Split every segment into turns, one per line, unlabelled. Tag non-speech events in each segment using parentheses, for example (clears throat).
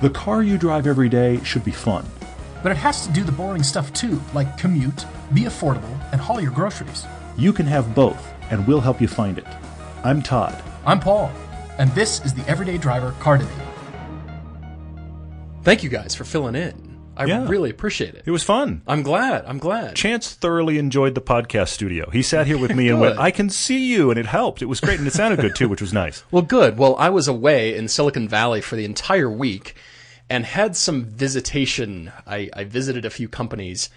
The car you drive every day should be fun.
But it has to do the boring stuff too, like commute, be affordable, and haul your groceries.
You can have both, and we'll help you find it. I'm Todd.
I'm Paul, and this is the Everyday Driver Car Debate.
Thank you guys for filling in. I
Yeah.
really appreciate it.
It was fun.
I'm glad. I'm glad.
Chance thoroughly enjoyed the podcast studio. He sat here with me and went, (laughs) I can see you, and it helped. It was great, and it sounded good too, which was nice.
Well, good. Well, I was away in Silicon Valley for the entire week and had some visitation. I, I visited a few companies.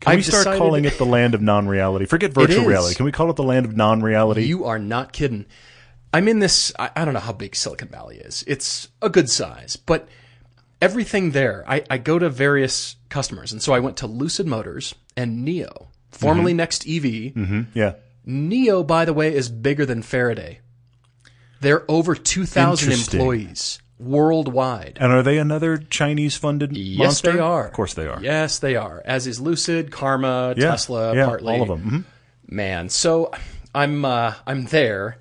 Can we
I've
start
decided-
calling it the land of non-reality? Forget (laughs) virtual reality. Can we call it the land of non-reality?
You are not kidding. I'm in this. I, I don't know how big Silicon Valley is. It's a good size, but everything there. I, I go to various customers, and so I went to Lucid Motors and NIO, formerly mm-hmm. Next EV. Mm-hmm.
yeah.
NIO, by the way, is bigger than Faraday. They're over 2,000 employees worldwide.
And are they another Chinese-funded
Yes,
monster?
they are.
Of course they are.
Yes, they are. As is Lucid, Karma,
Yeah.
Tesla,
yeah,
partly.
all of them. Mhm.
Man, so I'm uh, I'm there,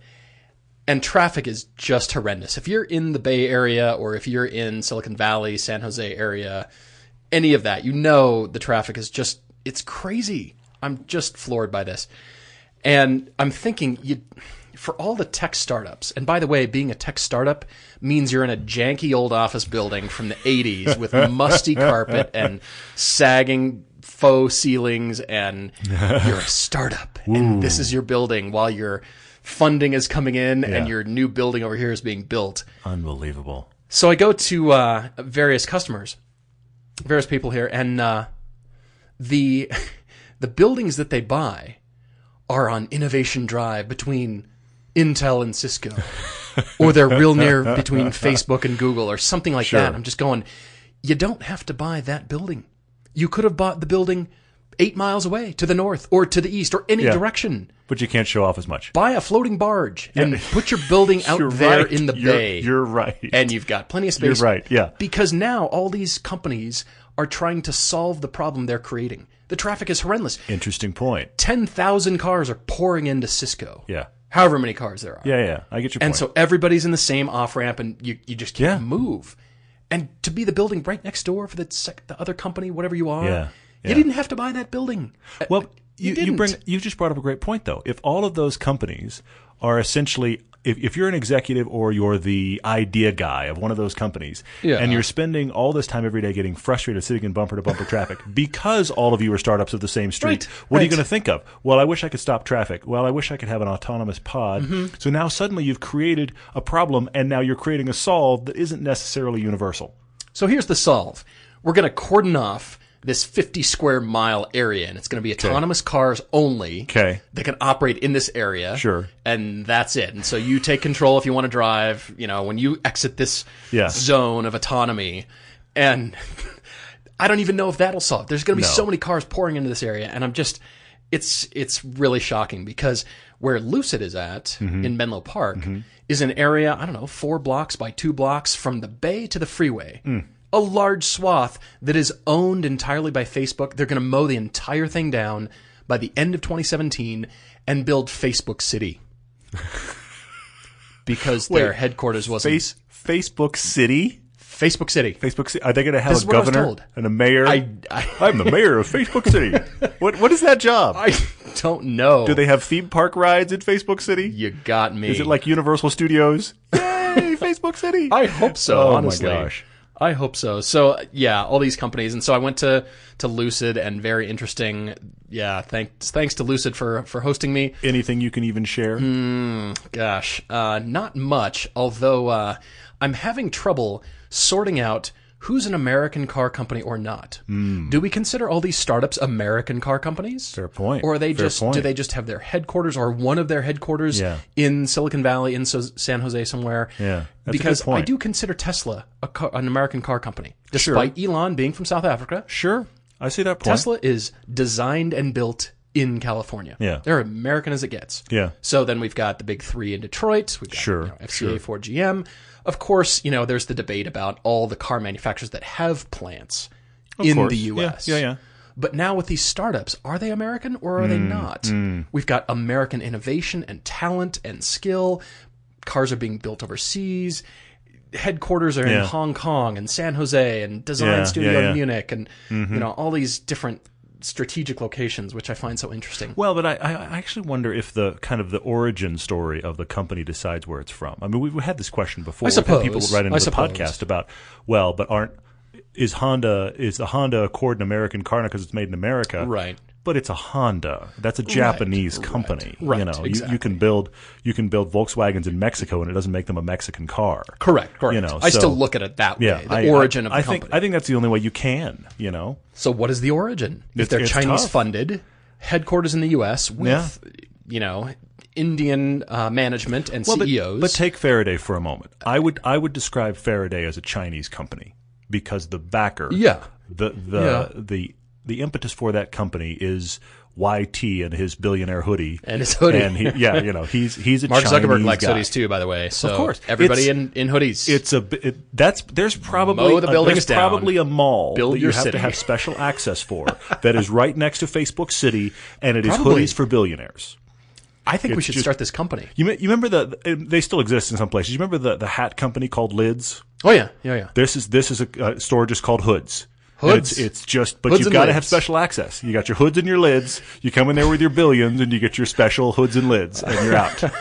and traffic is just horrendous. If you're in the Bay Area or if you're in Silicon Valley, San Jose area, any of that, you know the traffic is just it's crazy. I'm just floored by this, and I'm thinking you. For all the tech startups, and by the way, being a tech startup means you're in a janky old office building from the 80s with musty (laughs) carpet and sagging faux ceilings, and (laughs) you're a startup, and this is your building while your funding is coming in
Yeah.
and your new building over here is being built.
Unbelievable.
So I go to uh, various customers, various people here, and uh, the (laughs) the buildings that they buy are on Innovation Drive between Intel and Cisco, or they're real near between Facebook and Google, or something like
Sure.
that. I'm just going. You don't have to buy that building. You could have bought the building eight miles away to the north, or to the east, or any
Yeah.
direction.
But you can't show off as much.
Buy a floating barge and put your building (laughs) out there
right.
in the
You're-
bay
You're right.
and you've got plenty of
You're
space.
right, yeah.
Because now all these companies are trying to solve the problem they're creating. The traffic is horrendous.
Interesting point.
10,000 cars are pouring into Cisco.
Yeah.
However many cars there are.
Yeah, yeah. I get your
And
point.
so everybody's in the same off ramp and you, you just can't
Yeah.
move. And to be the building right next door for the, sec- the other company, whatever you are,
Yeah, yeah.
you didn't have to buy that building. Uh,
Well, you, you,
didn't.
bring you just brought up a great point though. If all of those companies are essentially if, if you're an executive or you're the idea guy of one of those companies
Yeah.
and you're spending all this time every day getting frustrated sitting in bumper to bumper traffic (laughs) because all of you are startups of the same street,
Right,
what are you going to think of? Well, I wish I could stop traffic. Well, I wish I could have an autonomous pod.
Mm-hmm.
So now suddenly you've created a problem and now you're creating a solve that isn't necessarily universal.
So here's the solve. We're going to cordon off this 50 square mile area, and it's going to be autonomous cars only.
Okay.
That can operate in this area.
Sure.
And that's it. And so you take control if you want to drive, you know, when you exit this
Yeah.
zone of autonomy. And (laughs) I don't even know if that'll solve. There's going to be
No.
so many cars pouring into this area, and I'm just, it's it's really shocking because where Lucid is at
Mm-hmm.
in Menlo Park is an area I don't know four blocks by two blocks from the bay to the freeway. A large swath that is owned entirely by Facebook. They're going to mow the entire thing down by the end of 2017 and build Facebook City. (laughs) because their
Wait,
headquarters wasn't
Face Facebook City.
Facebook City.
Facebook City. Are they going to have a
was
governor and a mayor?
I,
I'm the mayor of Facebook City. (laughs) what what is that job?
I don't know.
Do they have theme park rides in Facebook City?
You got me.
Is it like Universal Studios? (laughs) Yay, Facebook City!
I hope so.
Oh, my
honestly.
gosh.
I hope so. So yeah, all these companies, and so I went to to Lucid, and very interesting. Yeah, thanks thanks to Lucid for for hosting me.
Anything you can even share?
Gosh, uh, not much. Although uh, I'm having trouble sorting out who's an American car company or not. Hmm. Do we consider all these startups American car companies?
Fair point.
Or are they
Fair
just do they just have their headquarters or one of their headquarters
Yeah.
in Silicon Valley in so- San Jose somewhere?
Yeah, that's
because I do consider Tesla a car, an American car company, despite Elon being from South Africa.
Sure, I see that point.
Tesla is designed and built in California.
Yeah.
they're American as it gets.
Yeah.
So then we've got the big three in Detroit. We've got
Sure,
you know, FCA,
sure.
Ford, GM. Of course, you know there's the debate about all the car manufacturers that have plants in
course.
the U.S.
yeah, yeah.
But now with these startups, are they American or are they
Mm,
not? We've got American innovation and talent and skill. Cars are being built overseas. headquarters are in Hong Kong and San Jose and design
Yeah,
studio
yeah, yeah.
in Munich and you know all these different strategic locations, which I find so interesting.
Well, but I, I actually wonder if the kind of the origin story of the company decides where it's from. I mean, we've had this question before.
I
We've people
suppose.
write into
I
the
suppose.
podcast about, well, but aren't is Honda is the Honda Accord an American car because it's made in America,
Right.
But it's a Honda. That's a Japanese company.
right,
you know, you, you can build you can build Volkswagens in Mexico, and it doesn't make them a Mexican car.
Correct, correct.
You know,
I
so-
still look at it that way.
Yeah,
the
I-
origin
I,
of the
I
company.
think I think that's the only way you can. You know,
so what is the origin? If they're
it's
Chinese
tough.
funded, headquarters in the U.S. with you know Indian uh, management and
Well, but-
CEOs.
But, take Faraday for a moment. I would I would describe Faraday as a Chinese company because the backer,
Yeah.
the the
Yeah.
the the impetus for that company is YT and his billionaire hoodie
And his hoodie.
and he, yeah, you know he's he's a
Mark
Chinese
Zuckerberg likes
guy.
hoodies too, by the way. So
Of course.
everybody
It's-
in, in hoodies.
It's a it, that's there's probably
Mow the
a- there's
down.
probably a mall
Build
that you have
city.
to have special access for that is right next to Facebook City and it is
Probably.
hoodies for billionaires.
I think we should
just-
start this company.
You, you remember the, the they still exist in some places. You remember the the hat company called Lids?
Oh yeah, yeah, yeah.
This is this is a uh, store just called Hoods. It's, it's just, but
Hoods
you've got to have special access. You got your hoods and your lids. You come in there with your billions, and you get your special hoods and lids, and you're out. (laughs)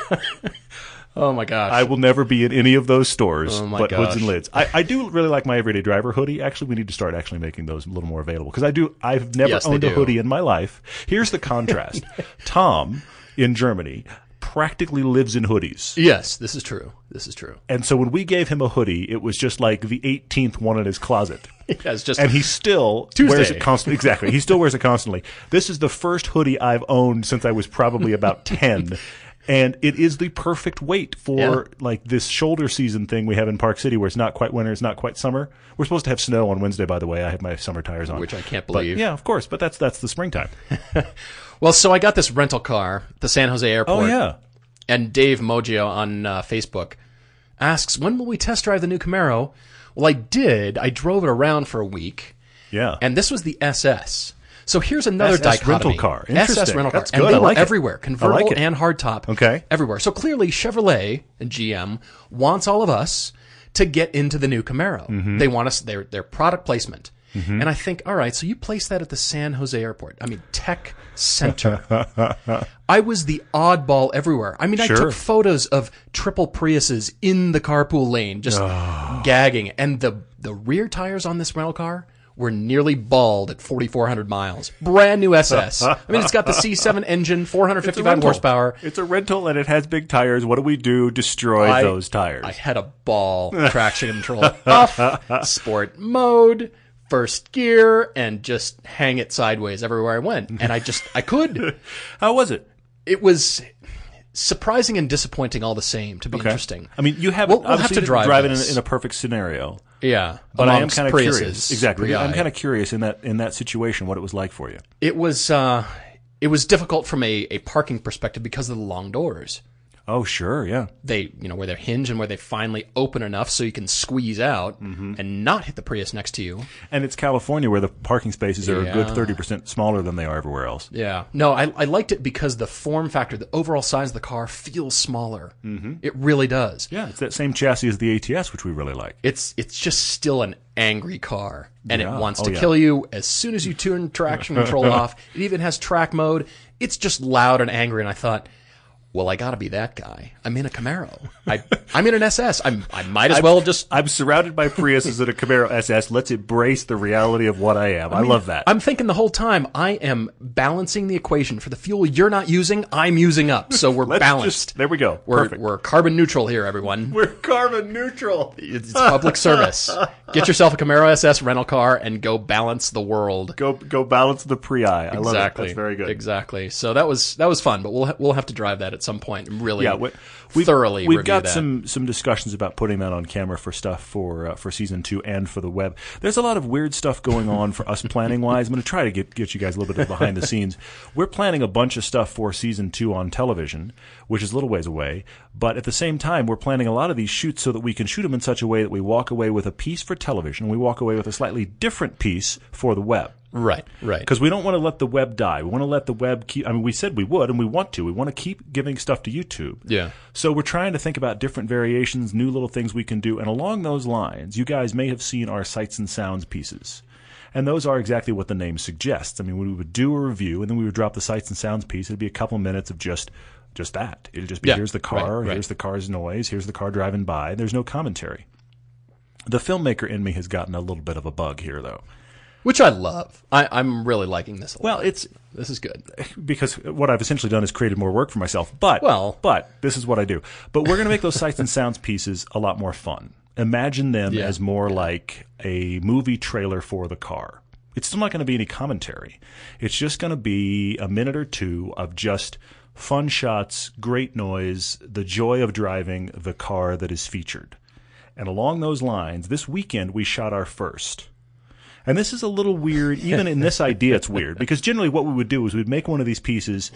Oh my gosh.
I will never be in any of those stores,
Oh
but hoods and lids. I, I do really like my everyday driver hoodie. Actually, we need to start actually making those a little more available because I do. I've never
Yes,
owned a hoodie in my life. Here's the contrast: (laughs) Tom in Germany practically lives in hoodies.
yes, this is true. This is true.
And so when we gave him a hoodie, it was just like the 18th one in his closet. (laughs)
Yeah, just
And he still
Tuesday.
wears it constantly. Exactly. He still wears it constantly. This is the first hoodie I've owned since I was probably about (laughs) 10. And it is the perfect weight for
Yeah.
like this shoulder season thing we have in Park City where it's not quite winter, it's not quite summer. We're supposed to have snow on Wednesday, by the way. I have my summer tires on.
Which I can't
But,
believe.
yeah, of course. But that's that's the springtime. (laughs)
well. So I got this rental car, at the San Jose Airport.
Oh, yeah.
And Dave Moggio on uh, Facebook asks, "When will we test drive the new Camaro?" Well, I did. I drove it around for a week,
Yeah.
and this was the SS. So here's another
SS
dichotomy.
rental car.
SS rental car,
That's
and
good.
they
I
were
like it.
everywhere, convertible
it.
and hardtop.
Okay.
everywhere. So clearly, Chevrolet and GM wants all of us to get into the new Camaro.
Mm-hmm.
They want us their their product placement. Mm-hmm. And I think, all right, so you place that at the San Jose airport. I mean, tech center. (laughs) I was the oddball everywhere. I mean, I took photos of triple Priuses in the carpool lane, just gagging. And the the rear tires on this rental car were nearly bald at 4,400 miles. Brand new SS. I mean, it's got the C7 (laughs) engine, 455
rental.
horsepower.
It's a rental and it has big tires. What do we do? Destroy
I-
those tires.
I had a ball. (laughs) Traction control off, sport mode, first gear, and just hang it sideways everywhere I went. And I just, I could. (laughs)
How was it?
It was surprising and disappointing all the same to be interesting.
I mean, you have
We'll- we'll have to drive
drive it in a, in a perfect scenario.
Yeah,
But I am kind of curious. Exactly. I'm kind of curious in that in that situation what it was like for you.
It was uh, it was difficult from a, a parking perspective because of the long doors.
Oh, sure, yeah.
They, you know, where they're hinged and where they finally open enough so you can squeeze out
Mm-hmm.
and not hit the Prius next to you.
And it's California where the parking spaces are a good 30% smaller than they are everywhere else.
Yeah. No, I, I liked it because the form factor, the overall size of the car feels smaller. Mm-hmm. It really does.
Yeah, it's that same chassis as the ATS, which we really like.
It's it's just still an angry car, and
Yeah.
it wants
Oh,
to
yeah.
kill you as soon as you turn traction control (laughs) off. It even has track mode. It's just loud and angry, and I thought. Well, I gotta be that guy. I'm in a Camaro. I, I'm in an SS. I'm, I might as well just
I'm surrounded by Priuses and a Camaro SS. Let's embrace the reality of what I am. I, love that.
I'm thinking the whole time I am balancing the equation for the fuel you're not using. I'm using up, so we're (laughs) balanced.
just- there we go.
We're
Perfect.
we're carbon neutral here, everyone. (laughs)
We're carbon neutral.
It's public service. Get yourself a Camaro SS rental car and go balance the world.
Go go balance the Prii. I love it.
exactly.
That's very good.
Exactly. So that was that was fun, but we'll we'll have to drive that at some point really
Yeah, we, we've,
thoroughly
We've got
that.
some some discussions about putting that on camera for stuff for uh, for season two and for the web. There's a lot of weird stuff going on for us planning wise. I'm going to try to get get you guys a little bit of behind the scenes. We're planning a bunch of stuff for season two on television, which is a little ways away. But at the same time, we're planning a lot of these shoots so that we can shoot them in such a way that we walk away with a piece for television and we walk away with a slightly different piece for the web.
Right, right.
because we don't want to let the web die. We want to let the web keep. I mean, we said we would, and we want to. We want to keep giving stuff to YouTube.
Yeah.
So we're trying to think about different variations, new little things we can do, and along those lines, you guys may have seen our sights and sounds pieces. And those are exactly what the name suggests. I mean, we would do a review, and then we would drop the sights and sounds piece. It'd be a couple minutes of just just that. It'd just be
Yeah,
here's the car,
right, right.
here's the car's noise, here's the car driving by. There's no commentary. The filmmaker in me has gotten a little bit of a bug here, though.
Which I love. I, I'm really liking this a lot.
Well, it's
this is good. (laughs)
because what I've essentially done is created more work for myself. But
Well-
but this is what I do. But we're going to make those sights and sounds pieces a lot more fun. Imagine them
Yeah.
as more like a movie trailer for the car. It's still not going to be any commentary. It's just going to be a minute or two of just fun shots, great noise, the joy of driving the car that is featured. And along those lines, this weekend we shot our first. And this is a little weird. Even in this idea, it's weird because generally what we would do is we'd make one of these pieces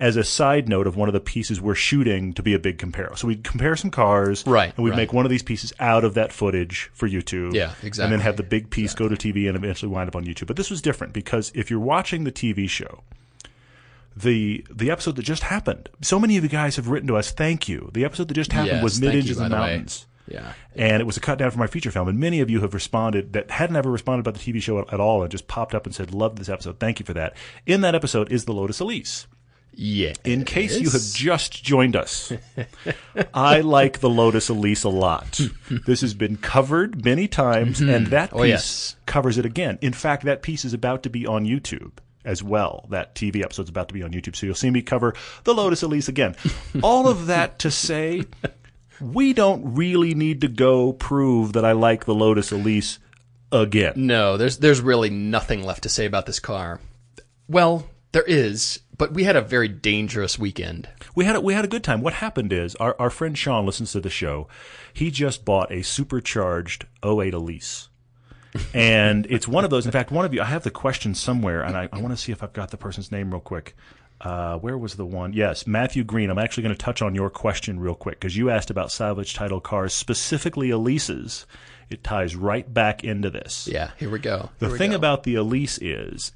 as a side note of one of the pieces we're shooting to be a big compare. So we'd compare some cars,
Right,
And we'd
right.
make one of these pieces out of that footage for YouTube,
Yeah, exactly.
And then have the big piece go to TV and eventually wind up on YouTube. But this was different because if you're watching the TV show, the the episode that just happened, so many of you guys have written to us. Thank you. The episode that just happened
Yes,
was Mid
by
and
the way. Yeah.
and it was a cut down from my feature film. And many of you have responded that hadn't ever responded about the TV show at, all and just popped up and said, Love this episode. Thank you for that." In that episode is the Lotus Elise.
Yeah.
In case you have just joined us, (laughs) I like the Lotus Elise a lot. This has been covered many times, mm-hmm. and that piece
Oh, yes.
covers it again. In fact, that piece is about to be on YouTube as well. That TV episode's about to be on YouTube, so you'll see me cover the Lotus Elise again. All of that to say, we don't really need to go prove that I like the Lotus Elise again.
No, there's there's really nothing left to say about this car. Well, there is, but we had a very dangerous weekend.
We had a, we had a good time. What happened is our, our friend Sean listens to the show. He just bought a supercharged 08 Elise. and it's one of those. In fact, one of you, I have the question somewhere, and I, I want to see if I've got the person's name real quick. Uh, where was the one? Yes, Matthew Green. I'm actually going to touch on your question real quick because you asked about salvage title cars, specifically Elises. It ties right back into this.
Yeah, here we go.
The
we
thing
go.
about the Elise is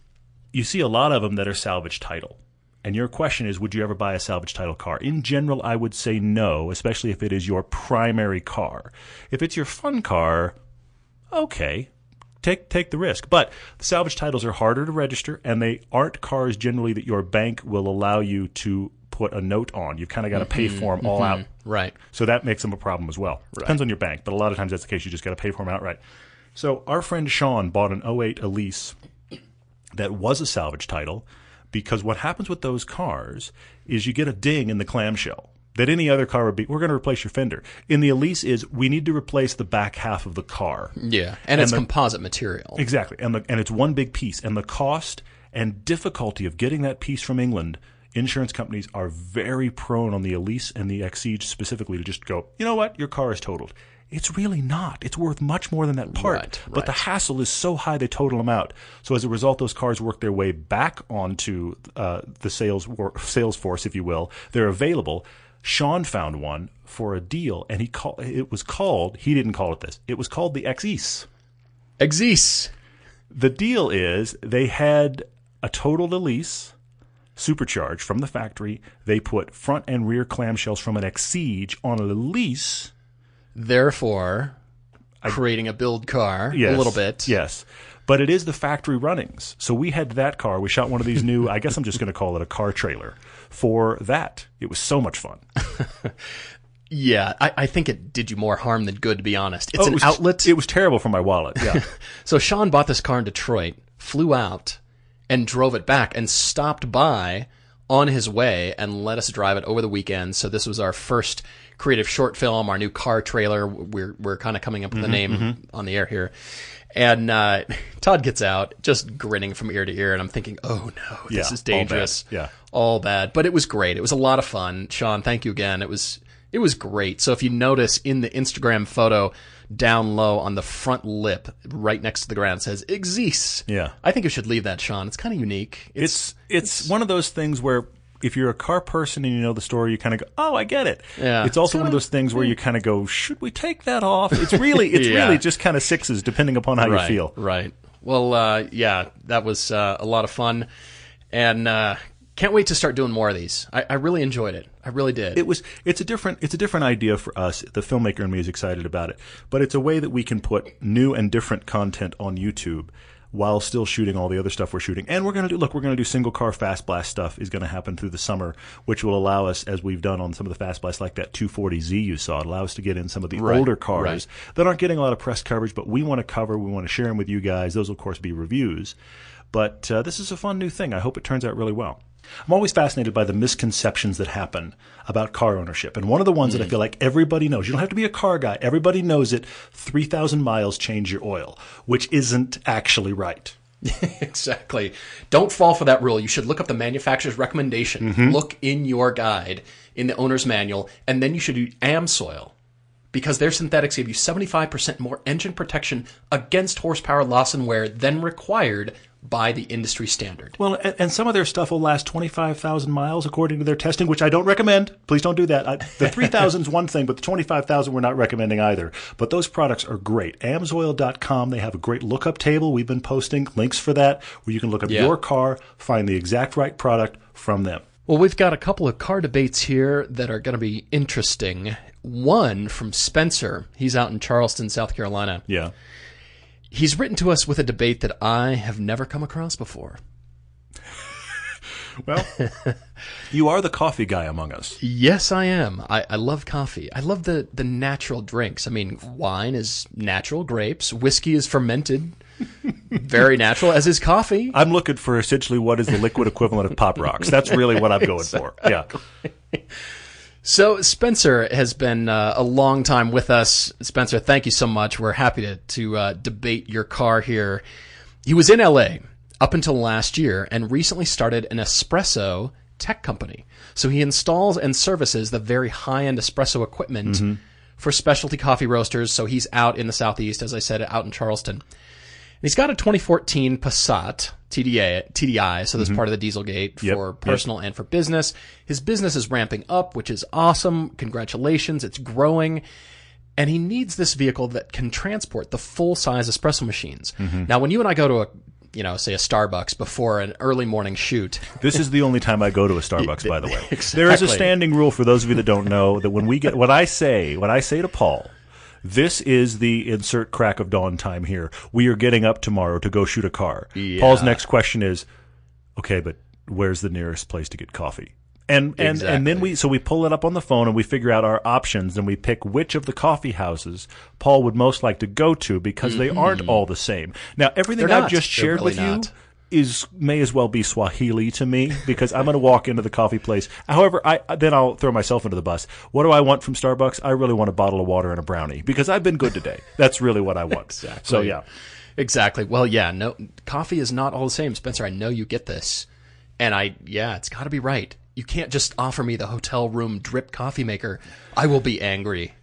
you see a lot of them that are salvage title. And your question is, would you ever buy a salvage title car? In general, I would say no, especially if it is your primary car. If it's your fun car, okay, take take the risk. But the salvage titles are harder to register, and they aren't cars generally that your bank will allow you to put a note on. You've kind of got to pay mm-hmm, for them all mm-hmm. out.
right.
So that makes them a problem as well. Depends on your bank, but a lot of times that's the case. You just got to pay for them outright. So our friend Sean bought an 08 Elise that was a salvage title because what happens with those cars is you get a ding in the clamshell that any other car would be. We're going to replace your fender. In the Elise is we need to replace the back half of the car.
Yeah, and, it's
the-
composite material.
Exactly, and the, and it's one big piece, and the cost and difficulty of getting that piece from England. Insurance companies are very prone on the Elise and the Exige specifically to just go, you know what, your car is totaled. It's really not. It's worth much more than that part.
Right,
But the hassle is so high they total them out. So as a result, those cars work their way back onto uh, the sales wor- sales force, if you will. They're available. Sean found one for a deal, and he called. It was called. He didn't call it this. It was called the Exis.
Exis.
The deal is they had a total Elise supercharged from the factory. They put front and rear clamshells from an Exige on a Elise.
Therefore, creating a build car
Yes,
a little bit.
Yes. But it is the factory runnings. So we had that car. We shot one of these new, I guess I'm just going to call it a car trailer for that. It was so much fun. (laughs)
Yeah, I, I think it did you more harm than good, to be honest. It's
Oh, it
an
was-
outlet.
It was terrible for my wallet. Yeah. (laughs)
So Sean bought this car in Detroit, flew out, and drove it back, and stopped by on his way and let us drive it over the weekend. So this was our first creative short film, our new car trailer. We're we're kind of coming up with
Mm-hmm,
a name on the air here. And uh, (laughs) Todd gets out, just grinning from ear to ear, and I'm thinking, "Oh no, this
Yeah,
is
all
dangerous."
Yeah.
all bad. But it was great. It was a lot of fun. Sean, thank you again. It was it was great. So if you notice in the Instagram photo down low on the front lip, right next to the ground, says "Exis."
Yeah.
I think you should leave that, Sean. It's kind of unique.
It's it's one of those things where if you're a car person and you know the story, you kind of go, "Oh, I get it."
Yeah.
It's also one of those things where you kind of go, "Should we take that off?" It's really (laughs) it's
Yeah.
really just kind of sixes depending upon how
right,
you feel.
right. Well, uh, yeah, that was uh, a lot of fun, and uh, can't wait to start doing more of these. I, I really enjoyed it. I really did.
it was it's a different it's a different idea for us the filmmaker and me is excited about it. But it's a way that we can put new and different content on youtube while still shooting all the other stuff we're shooting. And we're going to do look we're going to do single car fast blast stuff is going to happen through the summer which will allow us as we've done on some of the fast blasts like that 240z you saw it allow us to get in some of the
Right,
older cars
right.
that aren't getting a lot of press coverage but we want to cover we want to share them with you guys. Those will of course be reviews. But uh, this is a fun new thing. I hope it turns out really well I'm always fascinated by the misconceptions that happen about car ownership. And one of the ones that I feel like everybody knows, you don't have to be a car guy, everybody knows it 3,000 miles change your oil, which isn't actually right. (laughs)
exactly. Don't fall for that rule. You should look up the manufacturer's recommendation.
Mm-hmm.
Look in your guide in the owner's manual, and then you should do AmSoil because their synthetics give you 75% more engine protection against horsepower loss and wear than required by the industry standard.
Well, and, some of their stuff will last 25,000 miles according to their testing, which I don't recommend. Please don't do that. I, the (laughs) 3,000 is one thing, but the 25,000 we're not recommending either. But those products are great. Amsoil.com, they have a great lookup table. We've been posting links for that where you can look up
Yeah.
your car, find the exact right product from them.
Well, we've got a couple of car debates here that are going to be interesting. One from Spencer. He's out in Charleston, South Carolina.
Yeah.
He's written to us with a debate that I have never come across before. (laughs)
Well, you are the coffee guy among us.
Yes, I am. I, I love coffee. I love the, the natural drinks. I mean, wine is natural grapes, whiskey is fermented, (laughs) very natural, as is coffee.
I'm looking for essentially what is the liquid equivalent of Pop Rocks. That's really what I'm going for. (laughs) Yeah.
So, Spencer has been uh, a long time with us. Spencer, thank you so much. We're happy to, to uh, debate your car here. He was in LA up until last year and recently started an espresso tech company. So, he installs and services the very high end espresso equipment for specialty coffee roasters. So, he's out in the Southeast, as I said, out in Charleston. And he's got a 2014 Passat TDA, TDI, so this is part of the Dieselgate
Yep,
for
yep.
personal and for business. His business is ramping up, which is awesome. Congratulations, it's growing. And he needs this vehicle that can transport the full size espresso machines.
Mm-hmm.
Now, when you and I go to a, you know, say a Starbucks before an early morning shoot, (laughs)
This is the only time I go to a Starbucks, by the way. There is a standing rule for those of you that don't know that when we get what I say, what I say to Paul, this is the insert crack of dawn time here. We are getting up tomorrow to go shoot a car. Paul's next question is, okay, but where's the nearest place to get coffee? And and and then we so we pull it up on the phone and we figure out our options and we pick which of the coffee houses Paul would most like to go to because they aren't all the same. Now everything
Mm-hmm.
I've just
They're
shared
really
with
not.
you is may as well be Swahili to me because I'm going to walk into the coffee place. However, I then I'll throw myself into the bus. What do I want from Starbucks? I really want a bottle of water and a brownie because I've been good today. That's really what I want. (laughs) exactly. So yeah,
Exactly. Well, yeah, no, coffee is not all the same. Spencer, I know you get this. And I, yeah, it's got to be right. You can't just offer me the hotel room drip coffee maker. I will be angry.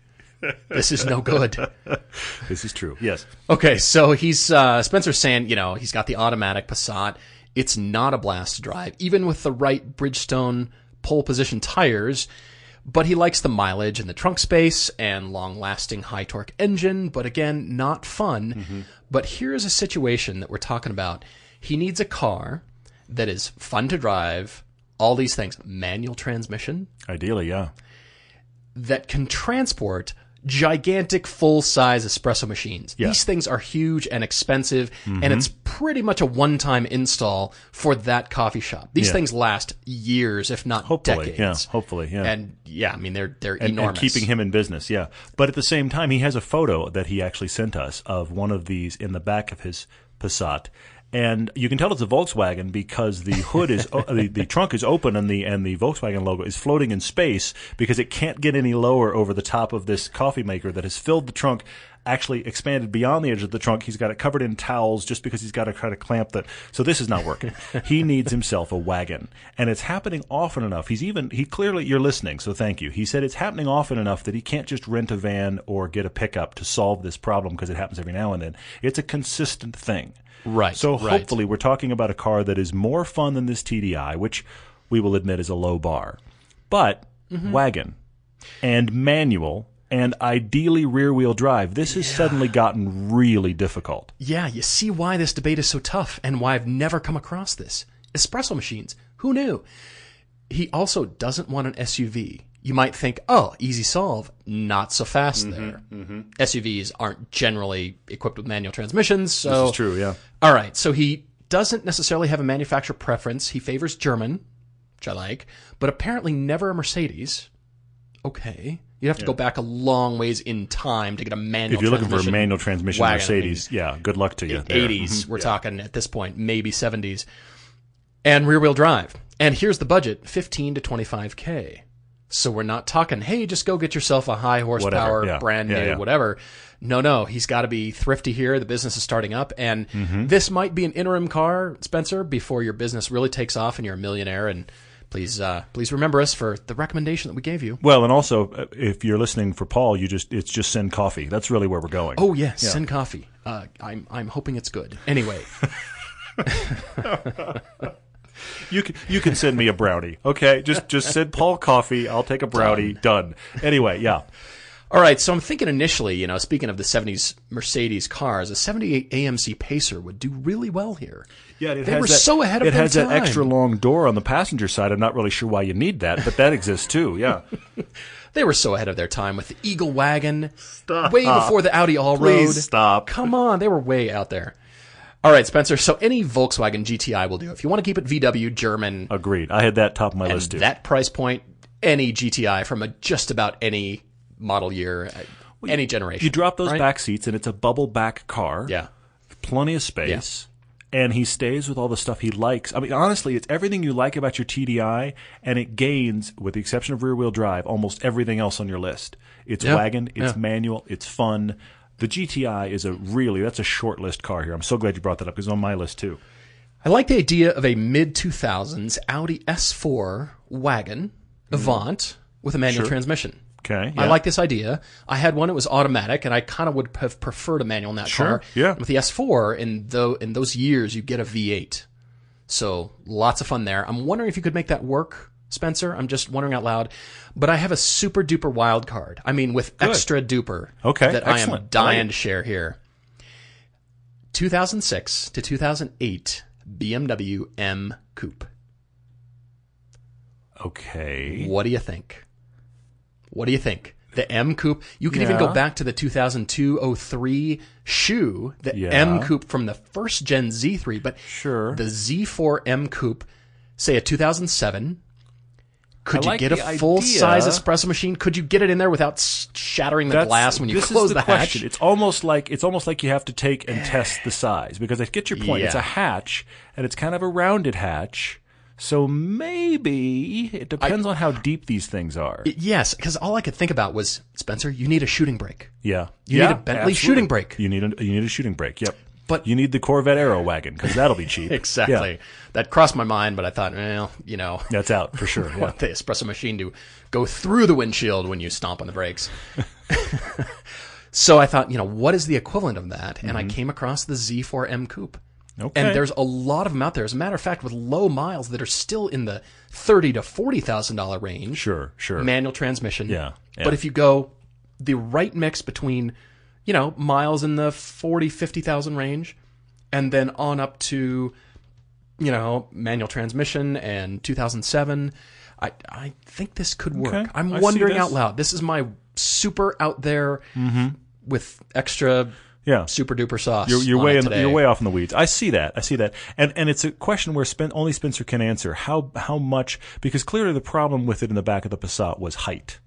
This is no good. (laughs)
this is true. Yes.
Okay, so he's uh, Spencer's saying, you know, he's got the automatic Passat. It's not a blast to drive, even with the right Bridgestone pole position tires. But he likes the mileage and the trunk space and long-lasting high torque engine. But again, not fun. But here's a situation that we're talking about. He needs a car that is fun to drive. All these things, manual transmission,
Ideally, yeah.
that can transport gigantic full size espresso machines.
Yeah.
These things are huge and expensive and mm-hmm. it's pretty much a one time install for that coffee shop. These
Yeah.
things last years if not
Hopefully,
decades.
yeah. Hopefully, yeah.
And yeah, I mean they're they're
and, and keeping him in business, yeah. But at the same time, he has a photo that he actually sent us of one of these in the back of his Passat, and you can tell it's a Volkswagen because the hood is o- the, the trunk is open and the and the Volkswagen logo is floating in space because it can't get any lower over the top of this coffee maker that has filled the trunk. Actually expanded beyond the edge of the trunk. He's got it covered in towels just because he's got to try to clamp that. So this is not working. (laughs) he needs himself a wagon, and it's happening often enough. He's even he clearly you're listening, so thank you. He said it's happening often enough that he can't just rent a van or get a pickup to solve this problem because it happens every now and then. It's a consistent thing.
Right,
So
right.
hopefully we're talking about a car that is more fun than this TDI, which we will admit is a low bar, but
Mm-hmm.
wagon and manual and ideally rear wheel drive. This has suddenly gotten really difficult.
Yeah, you see why this debate is so tough and why I've never come across this. Espresso machines. Who knew? He also doesn't want an SUV. You might think, oh, easy solve. Not so fast there. SUVs aren't generally equipped with manual transmissions, so
This is true, yeah.
All right, so he doesn't necessarily have a manufacturer preference. He favors German, which I like, but apparently never a Mercedes. Okay. You'd have to go back a long ways in time to get a manual
If you're looking for a manual transmission
wagon. I
Mercedes, yeah, good luck to you. there.
80s, we're mm-hmm. talking at this point, maybe 70s, and rear wheel drive. And here's the budget 15 to 25K. So we're not talking, hey, just go get yourself a high horsepower,
yeah.
brand new,
Yeah, yeah.
whatever. No, no, he's got to be thrifty here. The business is starting up, and
Mm-hmm.
this might be an interim car, Spencer, before your business really takes off and you're a millionaire. And please, uh, please remember us for the recommendation that we gave you.
Well, and also, uh, if you're listening for Paul, you just it's just send coffee. That's really where we're going.
Oh yes, send coffee. Uh, I'm I'm hoping it's good. Anyway, (laughs) (laughs)
You can you can send me a brownie. Okay, just just send Paul coffee. I'll take a brownie. Done. Anyway, yeah.
All right, so I'm thinking initially, you know, speaking of the 70s Mercedes cars, a 78 AMC Pacer would do really well here.
Yeah, it
they
has
were
that,
so ahead of
it
their
has
time.
that extra long door on the passenger side. I'm not really sure why you need that, but that exists too. Yeah. (laughs)
They were so ahead of their time with the Eagle wagon, Stop. way before the Audi All Road.
Please stop.
Come on, they were way out there. All right, Spencer. So any Volkswagen GTI will do. If you want to keep it VW German,
Agreed. I had that top of my list too.
that price point, any GTI from a, just about any model year, uh, any generation.
you drop those
right?
back seats, and it's a bubble back car.
Yeah.
plenty of space. And he stays with all the stuff he likes. I mean, honestly, it's everything you like about your TDI, and it gains, with the exception of rear wheel drive, almost everything else on your list. It's
Yeah.
wagon, it's
Yeah.
manual, it's fun. The GTI is a really that's a short list car here. I'm so glad you brought that up because it's on my list too.
I like the idea of a mid 2000s Audi S4 wagon Avant mm-hmm. with a manual
Sure.
transmission.
Okay,
I like this idea. I had one; it was automatic, and I kind of would have preferred a manual in that
Sure,
car.
yeah.
With the S4, in though in those years, you get a V8, so lots of fun there. I'm wondering if you could make that work, Spencer. I'm just wondering out loud. But I have a super duper wild card. I mean, with extra duper.
Okay,
that I am
excellent. I like
dying
it.
to share here. 2006 to 2008 BMW M Coupe.
Okay.
What do you think? What do you think? The M Coupe. You can even go back to the 2002-03 shoe, the
Yeah.
M Coupe from the first gen Z3, but
Sure.
the Z4 M Coupe, say a 2007. Could
I
you
like
get a
the
full size espresso machine? Could you get it in there without shattering the
That's-
glass when you
this
close
is the,
hatch?
question. It's almost like it's almost like you have to take and test the size because I get your point. It's a hatch and it's kind of a rounded hatch. So maybe it depends on how deep these things are.
Yes, because all I could think about was Spencer. You need a shooting brake.
yeah,
You
yeah,
need a Bentley
absolutely.
shooting brake.
You need a you need a shooting brake. Yep.
But-
you need the Corvette AeroWagen because that'll be cheap. (laughs)
Exactly.
Yeah,
That crossed my mind, but I thought, well, you know,
that's out for sure. (laughs) Yeah.
want the espresso machine to go through the windshield when you stomp on the brakes. (laughs) so I thought, you know, what is the equivalent of that? And I came across the Z4M Coupe.
Mm-hmm. Okay.
And there's a lot of them out there. As a matter of fact, with low miles that are still in the thirty to forty thousand dollar range.
Sure, sure.
Manual transmission.
Yeah, yeah.
But if you go the right mix between, you know, miles in the 40, 50,000 range, and then on up to, you know, manual transmission and 2007, I, I think this could work.
Okay,
I'm
I
wondering out loud. This is my super out there mm-hmm. with extra
Yeah.
super duper sauce.
You're, you're way in, you're way off in the weeds. I see that. I see that. And and it's a question where Spen- only Spencer can answer. How how much? Because clearly the problem with it in the back of the Passat was height.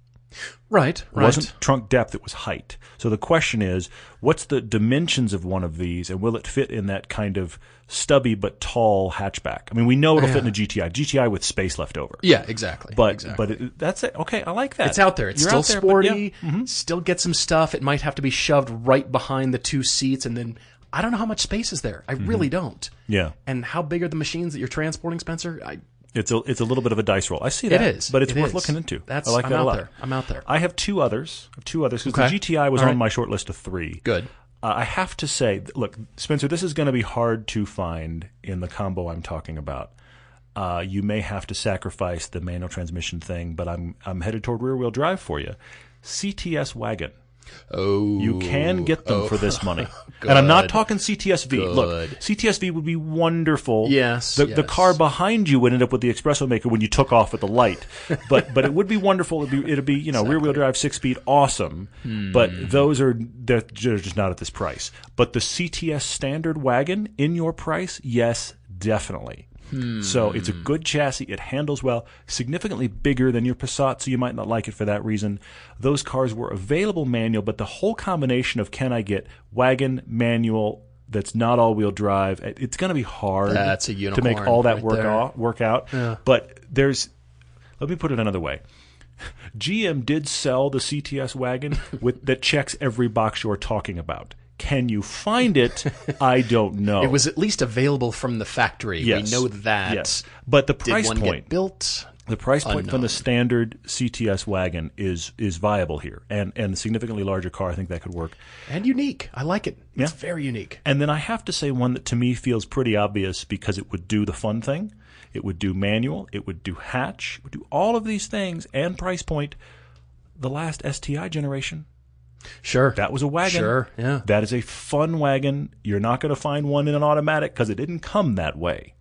Right,
It wasn't trunk depth, it was height. So the question is, what's the dimensions of one of these, and will it fit in that kind of stubby but tall hatchback? I mean, we know it'll fit in a GTI, GTI with space left over.
yeah, exactly.
But
exactly.
but it, that's it. Okay, I like that.
It's out there. It's
You're
still
there, but yeah. Mm-hmm.
sporty. Still get some stuff. It might have to be shoved right behind the two seats, and then I don't know how much space is there. I really don't.
Mm-hmm. Yeah,
And how big are the machines that you're transporting, Spencer? I,
it's a it's a little bit of a dice roll. I see that.
is.
but it's
It
worth
is.
looking into.
That's-
I like
I'm
that a
out
lot.
there. I'm out there.
I have two others. I have two others because
Okay.
the GTI was
All
on my short list of three.
good.
Uh, I have to say, look, Spencer, this is going to be hard to find in the combo I'm talking about. Uh, you may have to sacrifice the manual transmission thing, but I'm I'm headed toward rear wheel drive for you. CTS wagon.
Oh,
You can get them for this money. (laughs) and I'm not talking CTSV. Look, CTSV would be wonderful.
Yes,
The, the car behind you would end up with the espresso maker when you took off at the light. (laughs) But but it would be wonderful. It'd be, it'd be you know rear wheel drive six speed awesome.
Hmm.
But those are they're, they're just not at this price. But the CTS standard wagon in your price, yes, definitely. So it's a hmm. good chassis. It handles well, significantly bigger than your Passat, so you might not like it for that reason. Those cars were available manual, but the whole combination of can I get wagon, manual, that's not all-wheel drive, it's going to be hard
That's a
to make all that
right
work work out. But there's let me put it another way. (laughs) GM did sell the CTS wagon (laughs) with that checks every box you're talking about. Can you find it? I don't (laughs) know.
It was at least available from the factory.
yes.
We know that.
Yes, but the
Did
price
one
point,
get built?
the price point from the standard CTS wagon is is viable here, and and a significantly larger car. I think that could work.
And unique. I like it. It's
Yeah.
very unique.
And then I have to say one that to me feels pretty obvious because it would do the fun thing. It would do manual. It would do hatch. It would do all of these things and price point. The last STI generation,
Sure.
that was a wagon.
Sure, yeah.
That is a fun wagon. You're not going to find one in an automatic because it didn't come that way.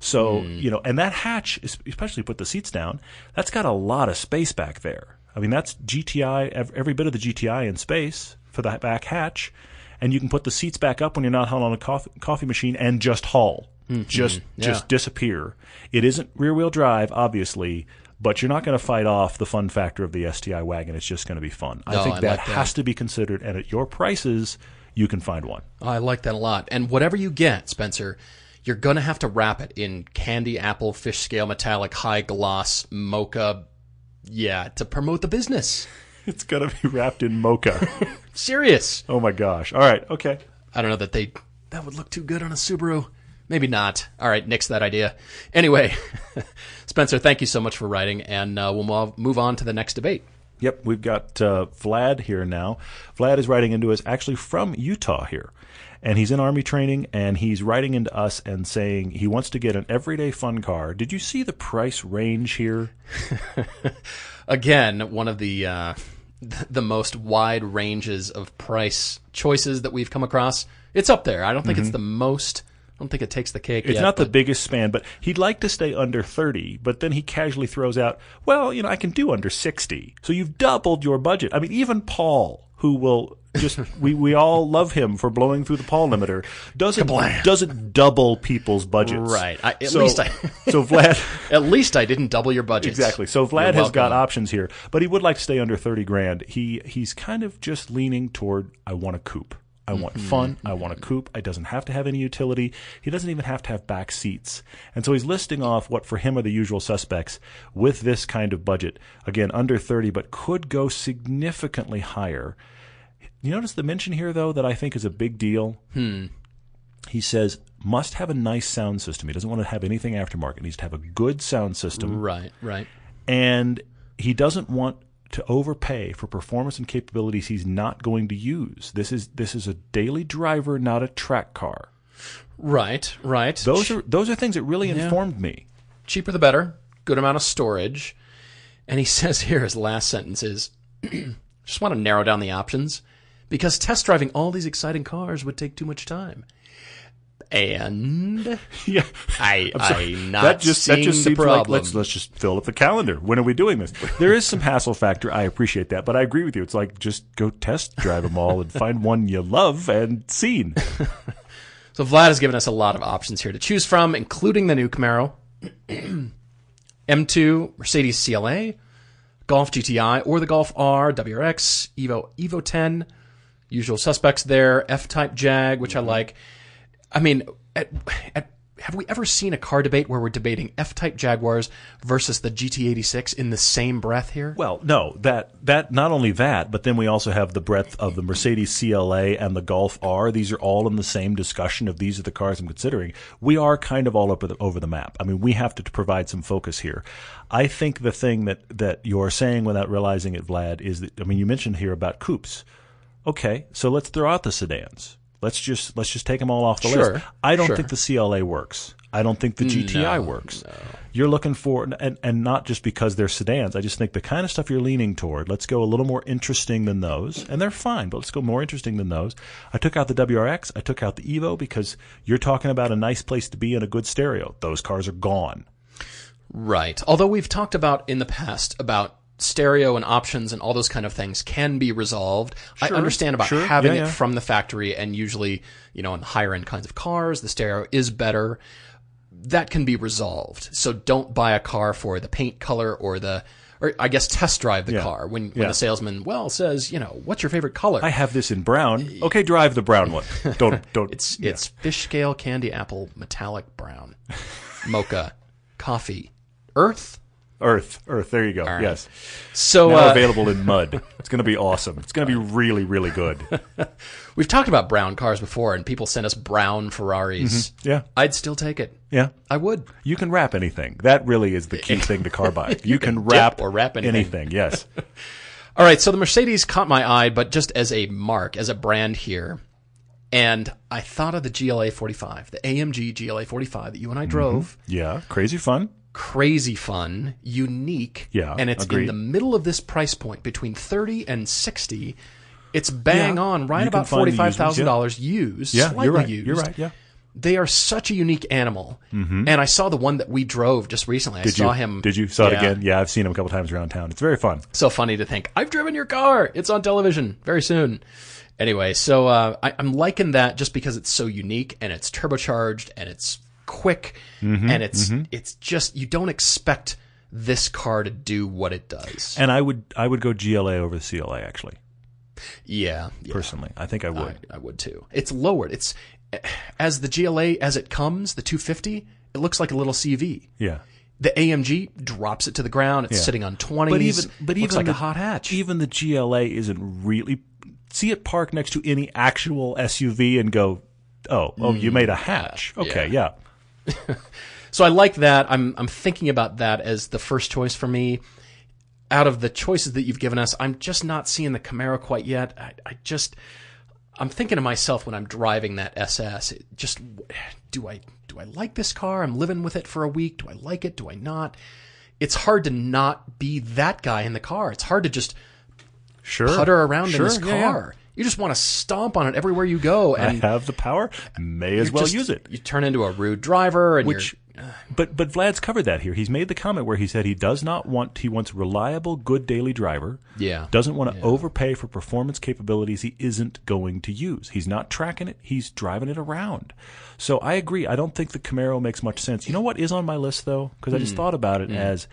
So,
Hmm.
you know, and that hatch, es- especially put the seats down, that's got a lot of space back there. I mean, that's GTI, every bit of the GTI in space for the back hatch. And you can put the seats back up when you're not hauling on a coffee, coffee machine and just haul. Just,
Mm-hmm. Yeah.
just disappear. It isn't rear wheel drive, obviously, but you're not going to fight off the fun factor of the STI wagon. It's just going to be fun. I think
I
that
like that.
has to be considered. And at your prices, you can find one.
I like that a lot. And whatever you get, Spencer, you're going to have to wrap it in candy apple, fish scale, metallic, high gloss, mocha. Yeah, to promote the business. (laughs)
It's going to be wrapped in mocha. (laughs)
Serious.
oh my gosh. All right. Okay.
I don't know that they that would look too good on a Subaru. Maybe not. All right, nix that idea. Anyway, (laughs) Spencer, thank you so much for writing, and uh, we'll move on to the next debate.
Yep, we've got uh, Vlad here now. Vlad is writing into us actually from Utah here. And he's in Army training, and he's writing into us and saying he wants to get an everyday fun car. Did you see the price range here? (laughs)
Again, one of the uh, (laughs) the most wide ranges of price choices that we've come across. It's up there. I don't think it's the most. I don't think it takes the cake.
It's
yet,
not the biggest span, but he'd like to stay under 30, but then he casually throws out, well, you know, I can do under 60. So you've doubled your budget. I mean, even Paul, who will just, (laughs) we, we all love him for blowing through the Paul limiter, doesn't,
Kablam.
doesn't double people's budgets.
Right. I- at
So-
least I- (laughs)
so Vlad, (laughs)
At least I didn't double your budget.
exactly. So Vlad has got options here, but he would like to stay under 30 grand. He, he's kind of just leaning toward, I want a coupe. I want
Mm-hmm.
fun. I want a coupe. It doesn't have to have any utility. He doesn't even have to have back seats. And so he's listing off what for him are the usual suspects with this kind of budget. Again, under 30, but could go significantly higher. You notice the mention here, though, that I think is a big deal? Hmm. He says, must have a nice sound system. He doesn't want to have anything aftermarket. He needs to have a good sound system
Right. Right.
and he doesn't want to overpay for performance and capabilities he's not going to use. This is this is a daily driver, not a track car.
Right. Right.
Those are those are things that really informed me.
cheaper the better, good amount of storage. And he (laughs) says here his last sentence is (clears throat) just want to narrow down the options because test driving all these exciting cars would take too much time. And (laughs)
Yeah,
I I'm not
that just that just seems like let's let's just fill up the calendar. When are we doing this? There is some hassle factor. I appreciate that, but I agree with you. It's like just go test drive them all and find one you love and scene. (laughs)
So Vlad has given us a lot of options here to choose from, including the new Camaro, (clears throat) M2, Mercedes CLA, Golf GTI, or the Golf R, WRX, Evo, Evo 10. Usual suspects there. F-Type Jag, which I mm-hmm. like. I mean, at, at, have we ever seen a car debate where we're debating F-Type Jaguars versus the GT86 in the same breath here?
Well, no, that that not only that, but then we also have the breadth of the Mercedes CLA and the Golf R. These are all in the same discussion of these are the cars I'm considering. We are kind of all over the, over the map. I mean, we have to, to provide some focus here. I think the thing that that you're saying without realizing it, Vlad, is that I mean, you mentioned here about coupes. Okay, so let's throw out the sedans. Let's just let's just take them all off the
Sure,
list. I don't
sure.
think the CLA works. I don't think the mm, GTI works. you're looking for, and, and not just because they're sedans. I just think the kind of stuff you're leaning toward, let's go a little more interesting than those. And they're fine, but let's go more interesting than those. I took out the WRX. I took out the Evo because you're talking about a nice place to be and a good stereo. Those cars are gone.
Right. Although we've talked about in the past about stereo and options and all those kind of things can be resolved. I understand about
sure,
having
yeah,
it from the factory and usually, you know, in the higher end kinds of cars, the stereo is better. That can be resolved. So don't buy a car for the paint color or the or I guess test drive the
Yeah.
car when, when
Yeah.
the salesman well says, you know, what's your favorite color?
I have this in brown. Okay, drive the brown one. (laughs) Don't don't.
It's
yeah.
it's fish scale candy apple metallic brown, (laughs) mocha, coffee, earth.
Earth. Earth. There you go.
right.
Yes.
So uh,
available in mud. (laughs) It's going to be awesome. It's going to be really really good. (laughs)
we've talked about brown cars before, and people send us brown Ferraris.
Yeah.
I'd still take it.
Yeah.
I would.
You can wrap anything. That really is the key (laughs) thing to car buying. You, can,
can
wrap
or wrap anything.
anything. Yes.
All right, so the Mercedes caught my eye, but just as a mark, as a brand here. And I thought of the GLA 45, the AMG GLA 45 that you and I drove.
Yeah. Crazy fun.
Crazy fun, unique.
Yeah,
And it's
agreed.
in the middle of this price point between 30 and 60. It's bang
Yeah,
on, right about
find the used
$45,000
Yeah.
slightly
You're right.
used.
You're right. Yeah.
They are such a unique animal. And I saw the one that we drove just recently. I
Did
saw
you?
him.
Did you saw it again? Yeah, I've seen him a couple times around town. It's very fun.
so funny to think I've driven your car. It's on television very soon. Anyway, so uh, I, I'm liking that just because it's so unique and it's turbocharged and it's quick
Mm-hmm,
and it's it's just you don't expect this car to do what it does.
And I would I would go GLA over the CLA actually.
yeah, yeah,
Personally, I think I would.
I, I would too. It's lowered. It's as the GLA as it comes, the 250. It looks like a little CV.
yeah.
The AMG drops it to the ground. It's
Yeah.
sitting on 20s.
But even but
looks
even
like
the,
a hot hatch.
Even the GLA isn't really see it parked next to any actual SUV and go, oh, oh, you made a hatch. Okay, yeah. (laughs)
So I like that. I'm I'm thinking about that as the first choice for me. Out of the choices that you've given us, I'm just not seeing the Camaro quite yet. I, I just I'm thinking to myself when I'm driving that SS, just do I do I like this car? I'm living with it for a week. Do I like it? Do I not? It's hard to not be that guy in the car. It's hard to just
Sure.
putter around
Sure,
in this
yeah, yeah.
You just want to stomp on it everywhere you go,
I
and
have the power. May as well
just-
use it.
You turn into a rude driver, and
Which, but but Vlad's covered that here. He's made the comment where he said he does not want he wants reliable, good daily driver.
Yeah.
Doesn't want to overpay for performance capabilities he isn't going to use. He's not tracking it. He's driving it around. So I agree. I don't think the Camaro makes much sense. You know what is on my list though? Because I just hmm. thought about it hmm. as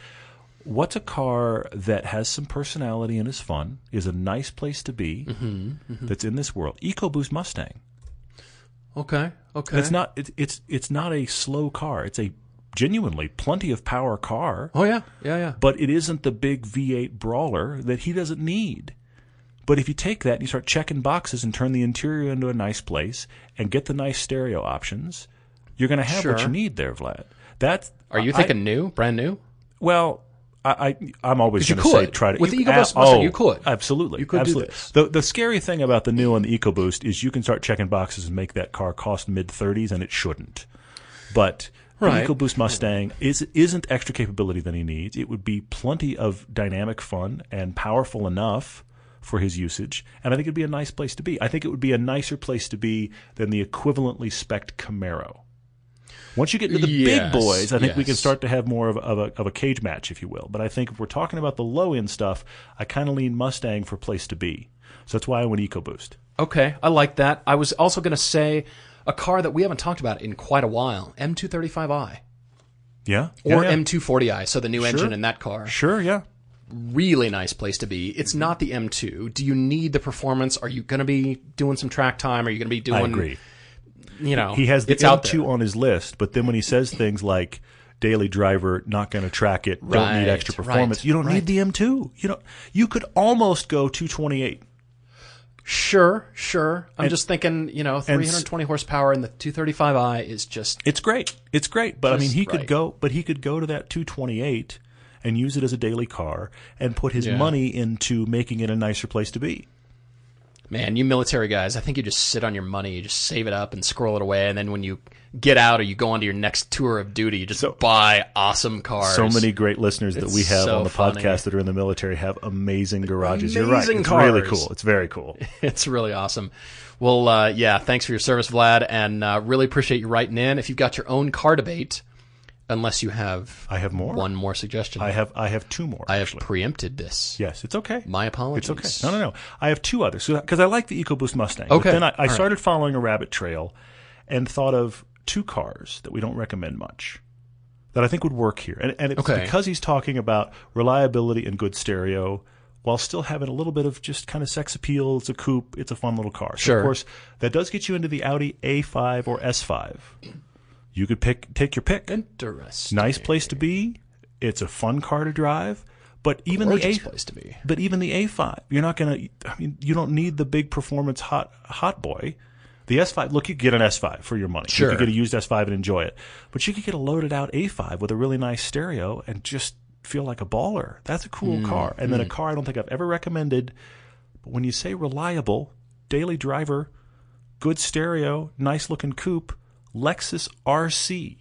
what's a car that has some personality and is fun, is a nice place to be, mm-hmm, mm-hmm. that's in this world. EcoBoost Mustang.
okay, okay.
It's not. It, it's it's not a slow car. It's a genuinely plenty of power car,
Oh yeah, yeah, yeah.
but it isn't the big V8 brawler that he doesn't need. But if you take that and you start checking boxes and turn the interior into a nice place and get the nice stereo options, you're going to have what you need there, Vlad. That
Are you
I-
thinking new, brand new?
well, I, I I'm always
you
going to say try to
With the EcoBoost Mustang,
oh,
you could.
absolutely
You could do this.
The the scary thing about the new and the EcoBoost is you can start checking boxes and make that car cost mid 30s and it shouldn't. But
Right.
the EcoBoost Mustang is isn't extra capability than he needs. It would be plenty of dynamic fun and powerful enough for his usage, and I think it'd be a nice place to be. I think it would be a nicer place to be than the equivalently spec'd Camaro. Once you get into the
Yes,
big boys, I think we can start to have more of a, of, a, of a cage match, if you will. But I think if we're talking about the low end stuff, I kind of lean Mustang for place to be. So that's why I went EcoBoost.
Okay, I like that. I was also going to say a car that we haven't talked about in quite a while, M235i
Yeah,
or
yeah, yeah.
M240i, so the new engine in that car.
Sure, yeah.
Really nice place to be. It's not the M2. Do you need the performance? Are you going to be doing some track time? Are you going to be doing
I agree.
You know,
He has the
it's
M2
there.
on his list, but then when he says things like daily driver, not going to track it, don't need extra
right,
performance, you don't
right.
need the M2. You know, you could almost go 228.
Sure, sure. I'm just thinking, you know, 320 horsepower and the 235i is just
It's great. It's great. But I mean, he could go, but he could go to that 228 and use it as a daily car and put his
Yeah.
money into making it a nicer place to be.
Man, you military guys, I think you just sit on your money, you just save it up and scroll it away, and then when you get out or you go on to your next tour of duty, you just buy awesome cars.
So many great listeners that we have
so
on the
funny.
podcast that are in the military have amazing garages. You're right.
Amazing
It's really cool. It's very cool. (laughs)
It's really awesome. Well, uh, yeah, thanks for your service, Vlad, and uh, really appreciate you writing in. If you've got your own car debate, unless you have
I have more.
one more suggestion,
I have I have two more.
I have
actually.
preempted this.
Yes, it's okay.
My apologies.
It's okay. No, no, no. I have two others because I like the EcoBoost Mustang.
Okay.
But then I, I
All right.
started following a rabbit trail and thought of two cars that we don't recommend much that I think would work here. And, and it's
Okay.
because he's talking about reliability and good stereo while still having a little bit of just kind of sex appeal. It's a coupe. It's a fun little car. So
Sure.
of course, that does get you into the Audi A5 or S5. You could pick take your pick.
Interesting.
Nice place to be. It's a fun car to drive. But even the A
place to be.
but even the A5, you're not gonna. I mean, you don't need the big performance hot hot boy. The S5, look, you could get an S5 for your money.
Sure.
You could get a used S5 and enjoy it, but you could get a loaded out A5 with a really nice stereo and just feel like a baller. That's a cool
Mm,
car. And then a car I don't think I've ever recommended. But when you say reliable, daily driver, good stereo, nice looking coupe, Lexus RC.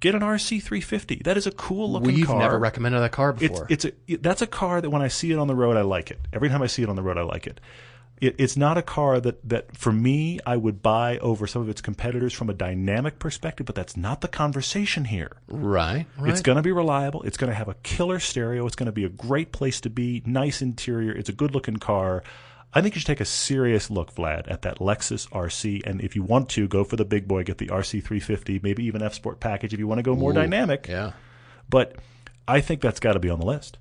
Get an RC 350. That is a cool looking car.
We've
car.
never recommended that car
It's
before.
it's a it- that's a car that when I see it on the road, I like it. Every time I see it on the road, I like it. it. It's not a car that that for me I would buy over some of its competitors from a dynamic perspective, but that's not the conversation here.
right. Right.
It's going to be reliable. It's going to have a killer stereo. It's going to be a great place to be. Nice interior. It's a good looking car. I think you should take a serious look, Vlad, at that Lexus RC. And if you want to, go for the big boy. Get the RC 350, maybe even F Sport package if you want to go more dynamic
yeah.
but I think that's got to be on the list.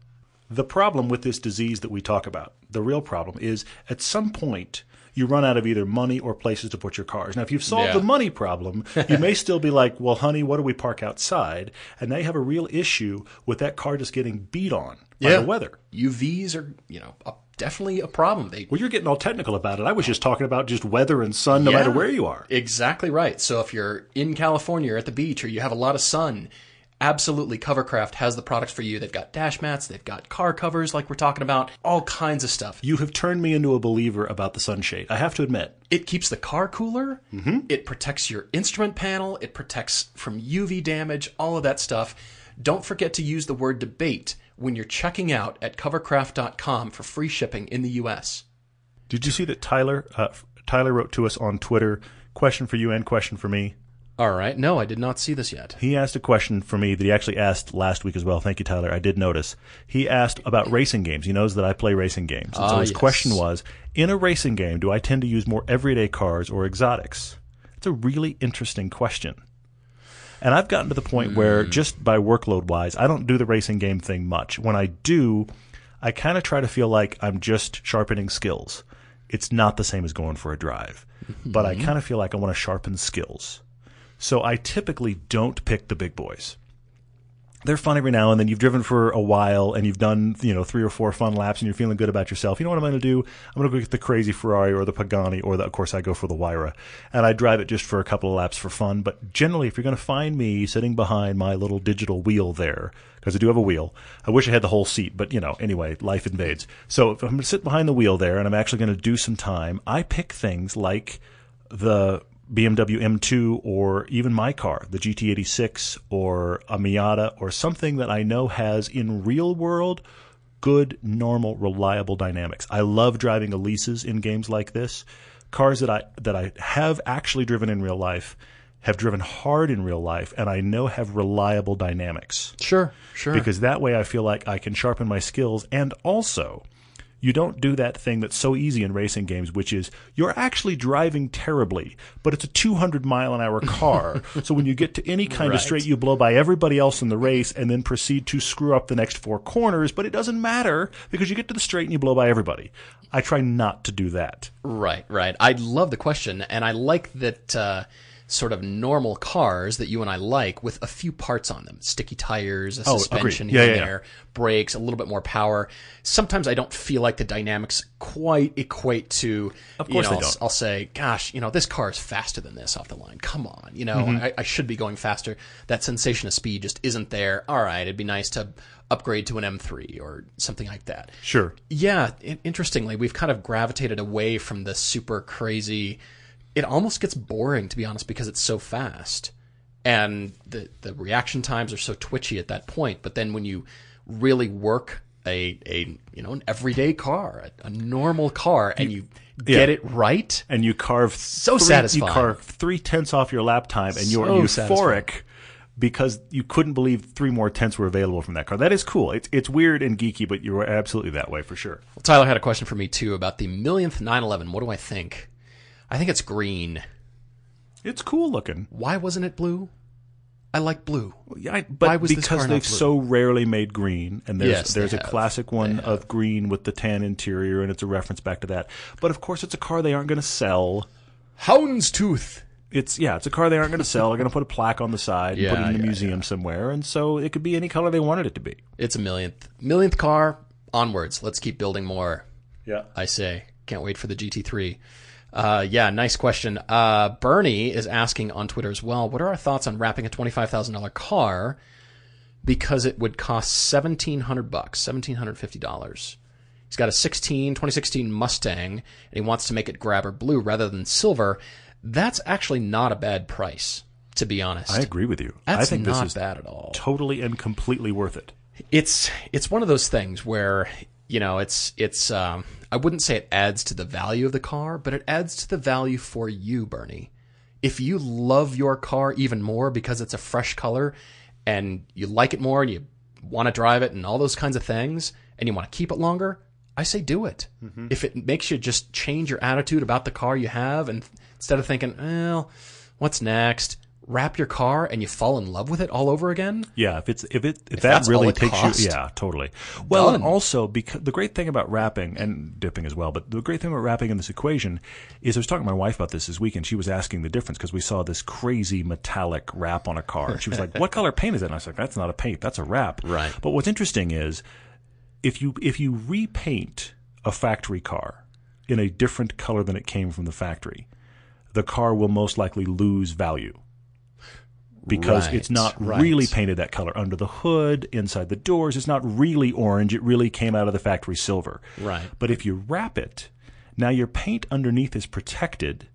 The problem with this disease that we talk about, the real problem is at some point you run out of either money or places to put your cars. Now, if you've solved
Yeah.
the money problem, you may still be like, well, honey, what do we park outside? And now you have a real issue with that car just getting beat on by
Yeah.
the weather.
UVs are, you know, a, definitely a problem. They
Well, you're getting all technical about it. I was just talking about just weather and sun no
Yeah.
matter where you are.
Exactly right. So if you're in California or at the beach or you have a lot of sun, absolutely Covercraft has the products for you. They've got dash mats, they've got car covers like we're talking about, all kinds of stuff.
You have turned me into a believer about the sunshade. I have to admit.
It keeps the car cooler.
Mm-hmm.
It protects your instrument panel. It protects from UV damage, all of that stuff. Don't forget to use the word debate when you're checking out at covercraft.com for free shipping in the US.
Did you see that Tyler uh, Tyler wrote to us on Twitter? Question for you and question for me.
All right. No, I did not see this yet.
He asked a question for me that he actually asked last week as well. Thank you, Tyler. I did notice. He asked about racing games. He knows that I play racing games. And so
Ah,
his
yes.
question was In a racing game, do I tend to use more everyday cars or exotics? It's a really interesting question. And I've gotten to the point
Hmm.
where, just by workload wise, I don't do the racing game thing much. When I do, I kind of try to feel like I'm just sharpening skills. It's not the same as going for a drive, but
Mm-hmm.
I kind of feel like I want to sharpen skills. So I typically don't pick the big boys. They're fun every now and then. You've driven for a while and you've done, you know, three or four fun laps and you're feeling good about yourself. You know what I'm going to do? I'm going to go get the crazy Ferrari or the Pagani or the, of course I go for the Huayra and I drive it just for a couple of laps for fun. But generally, if you're going to find me sitting behind my little digital wheel there, because I do have a wheel, I wish I had the whole seat, but you know, anyway, life invades. So if I'm going to sit behind the wheel there and I'm actually going to do some time, I pick things like the BMW M2 or even my car, the GT86 or a Miata or something that I know has in real world good, normal, reliable dynamics. I love driving Elises in games like this. Cars that I that I have actually driven in real life, have driven hard in real life, and I know have reliable dynamics
Sure, sure.
because that way I feel like I can sharpen my skills and also you don't do that thing that's so easy in racing games, which is you're actually driving terribly, but it's a 200 mile an hour car. (laughs) so when you get to any kind
Right.
of straight, you blow by everybody else in the race and then proceed to screw up the next four corners, but it doesn't matter because you get to the straight and you blow by everybody. I try not to do that.
Right, right. I love the question, and I like that uh, sort of normal cars that you and I like with a few parts on them sticky tires, a
Oh,
suspension
agreed. Yeah,
here
yeah,
and
yeah.
there, brakes, a little bit more power. Sometimes I don't feel like the dynamics quite equate to.
Of
you
course
know,
they
I'll-
don't.
I'll say, gosh, you know, this car is faster than this off the line. Come on, you know,
Mm-hmm.
I, I should be going faster. That sensation of speed just isn't there. All right, it'd be nice to upgrade to an M3 or something like that.
Sure.
Yeah, interestingly, we've kind of gravitated away from the super crazy. It almost gets boring, to be honest, because it's so fast, and the the reaction times are so twitchy at that point. But then when you really work a a you know an everyday car, a, a normal car, and you get
Yeah.
it right,
and you carve
So
three,
satisfying.
You carve three tenths off your lap time, and you're
So
euphoric
satisfying.
because you couldn't believe three more tenths were available from that car. That is cool. It's it's weird and geeky, but you're absolutely that way for sure.
Well, Tyler had a question for me too about the millionth 911. What do I think? I think it's green.
It's cool looking.
Why wasn't it blue? I like blue.
Yeah, I, but
Why was this
because
car not
they've
blue?
so rarely made green, and there's
Yes, they
there's a
have.
classic one of green with the tan interior, and it's a reference back to that. But of course, it's a car they aren't going to sell.
Houndstooth.
It's yeah, it's a car they aren't going to sell. They're going to put a plaque on the side and put it in a
yeah,
museum somewhere, and so it could be any color they wanted it to be.
It's a millionth. Millionth car. Onwards. Let's keep building more.
Yeah.
I say. Can't wait for the GT3. Uh, yeah, nice question. Uh, Bernie is asking on Twitter as well. What are our thoughts on wrapping a twenty-five thousand dollar car because it would cost seventeen hundred bucks, seventeen hundred fifty dollars? He's got a 16, 2016 Mustang, and he wants to make it grabber blue rather than silver. That's actually not a bad price, to be honest.
I agree with you.
That's
I think
not
this is
bad at all.
totally and completely worth it.
it's it's one of those things where you know it's it's um I wouldn't say it adds to the value of the car, but it adds to the value for you, Bernie. If you love your car even more because it's a fresh color and you like it more and you want to drive it and all those kinds of things and you want to keep it longer, I say do it. Mm-hmm. If it makes you just change your attitude about the car you have and instead of thinking, well, what's next? Wrap your car and you fall in love with it all over again.
Yeah, if it's if it if, that really takes
cost,
you, yeah, totally. Well, and also because the great thing about wrapping and dipping as well, but the great thing about wrapping in this equation is I was talking to my wife about this this weekend. She was asking the difference because we saw this crazy metallic wrap on a car. And she was like, "What color paint is that?" And I was like, "That's not a paint, that's a wrap."
Right.
But what's interesting is if you if you repaint a factory car in a different color than it came from the factory, the car will most likely lose value because
Right,
it's not
right.
really painted that color under the hood, inside the doors. It's not really orange. It really came out of the factory silver.
Right.
But if you wrap it, now your paint underneath is protected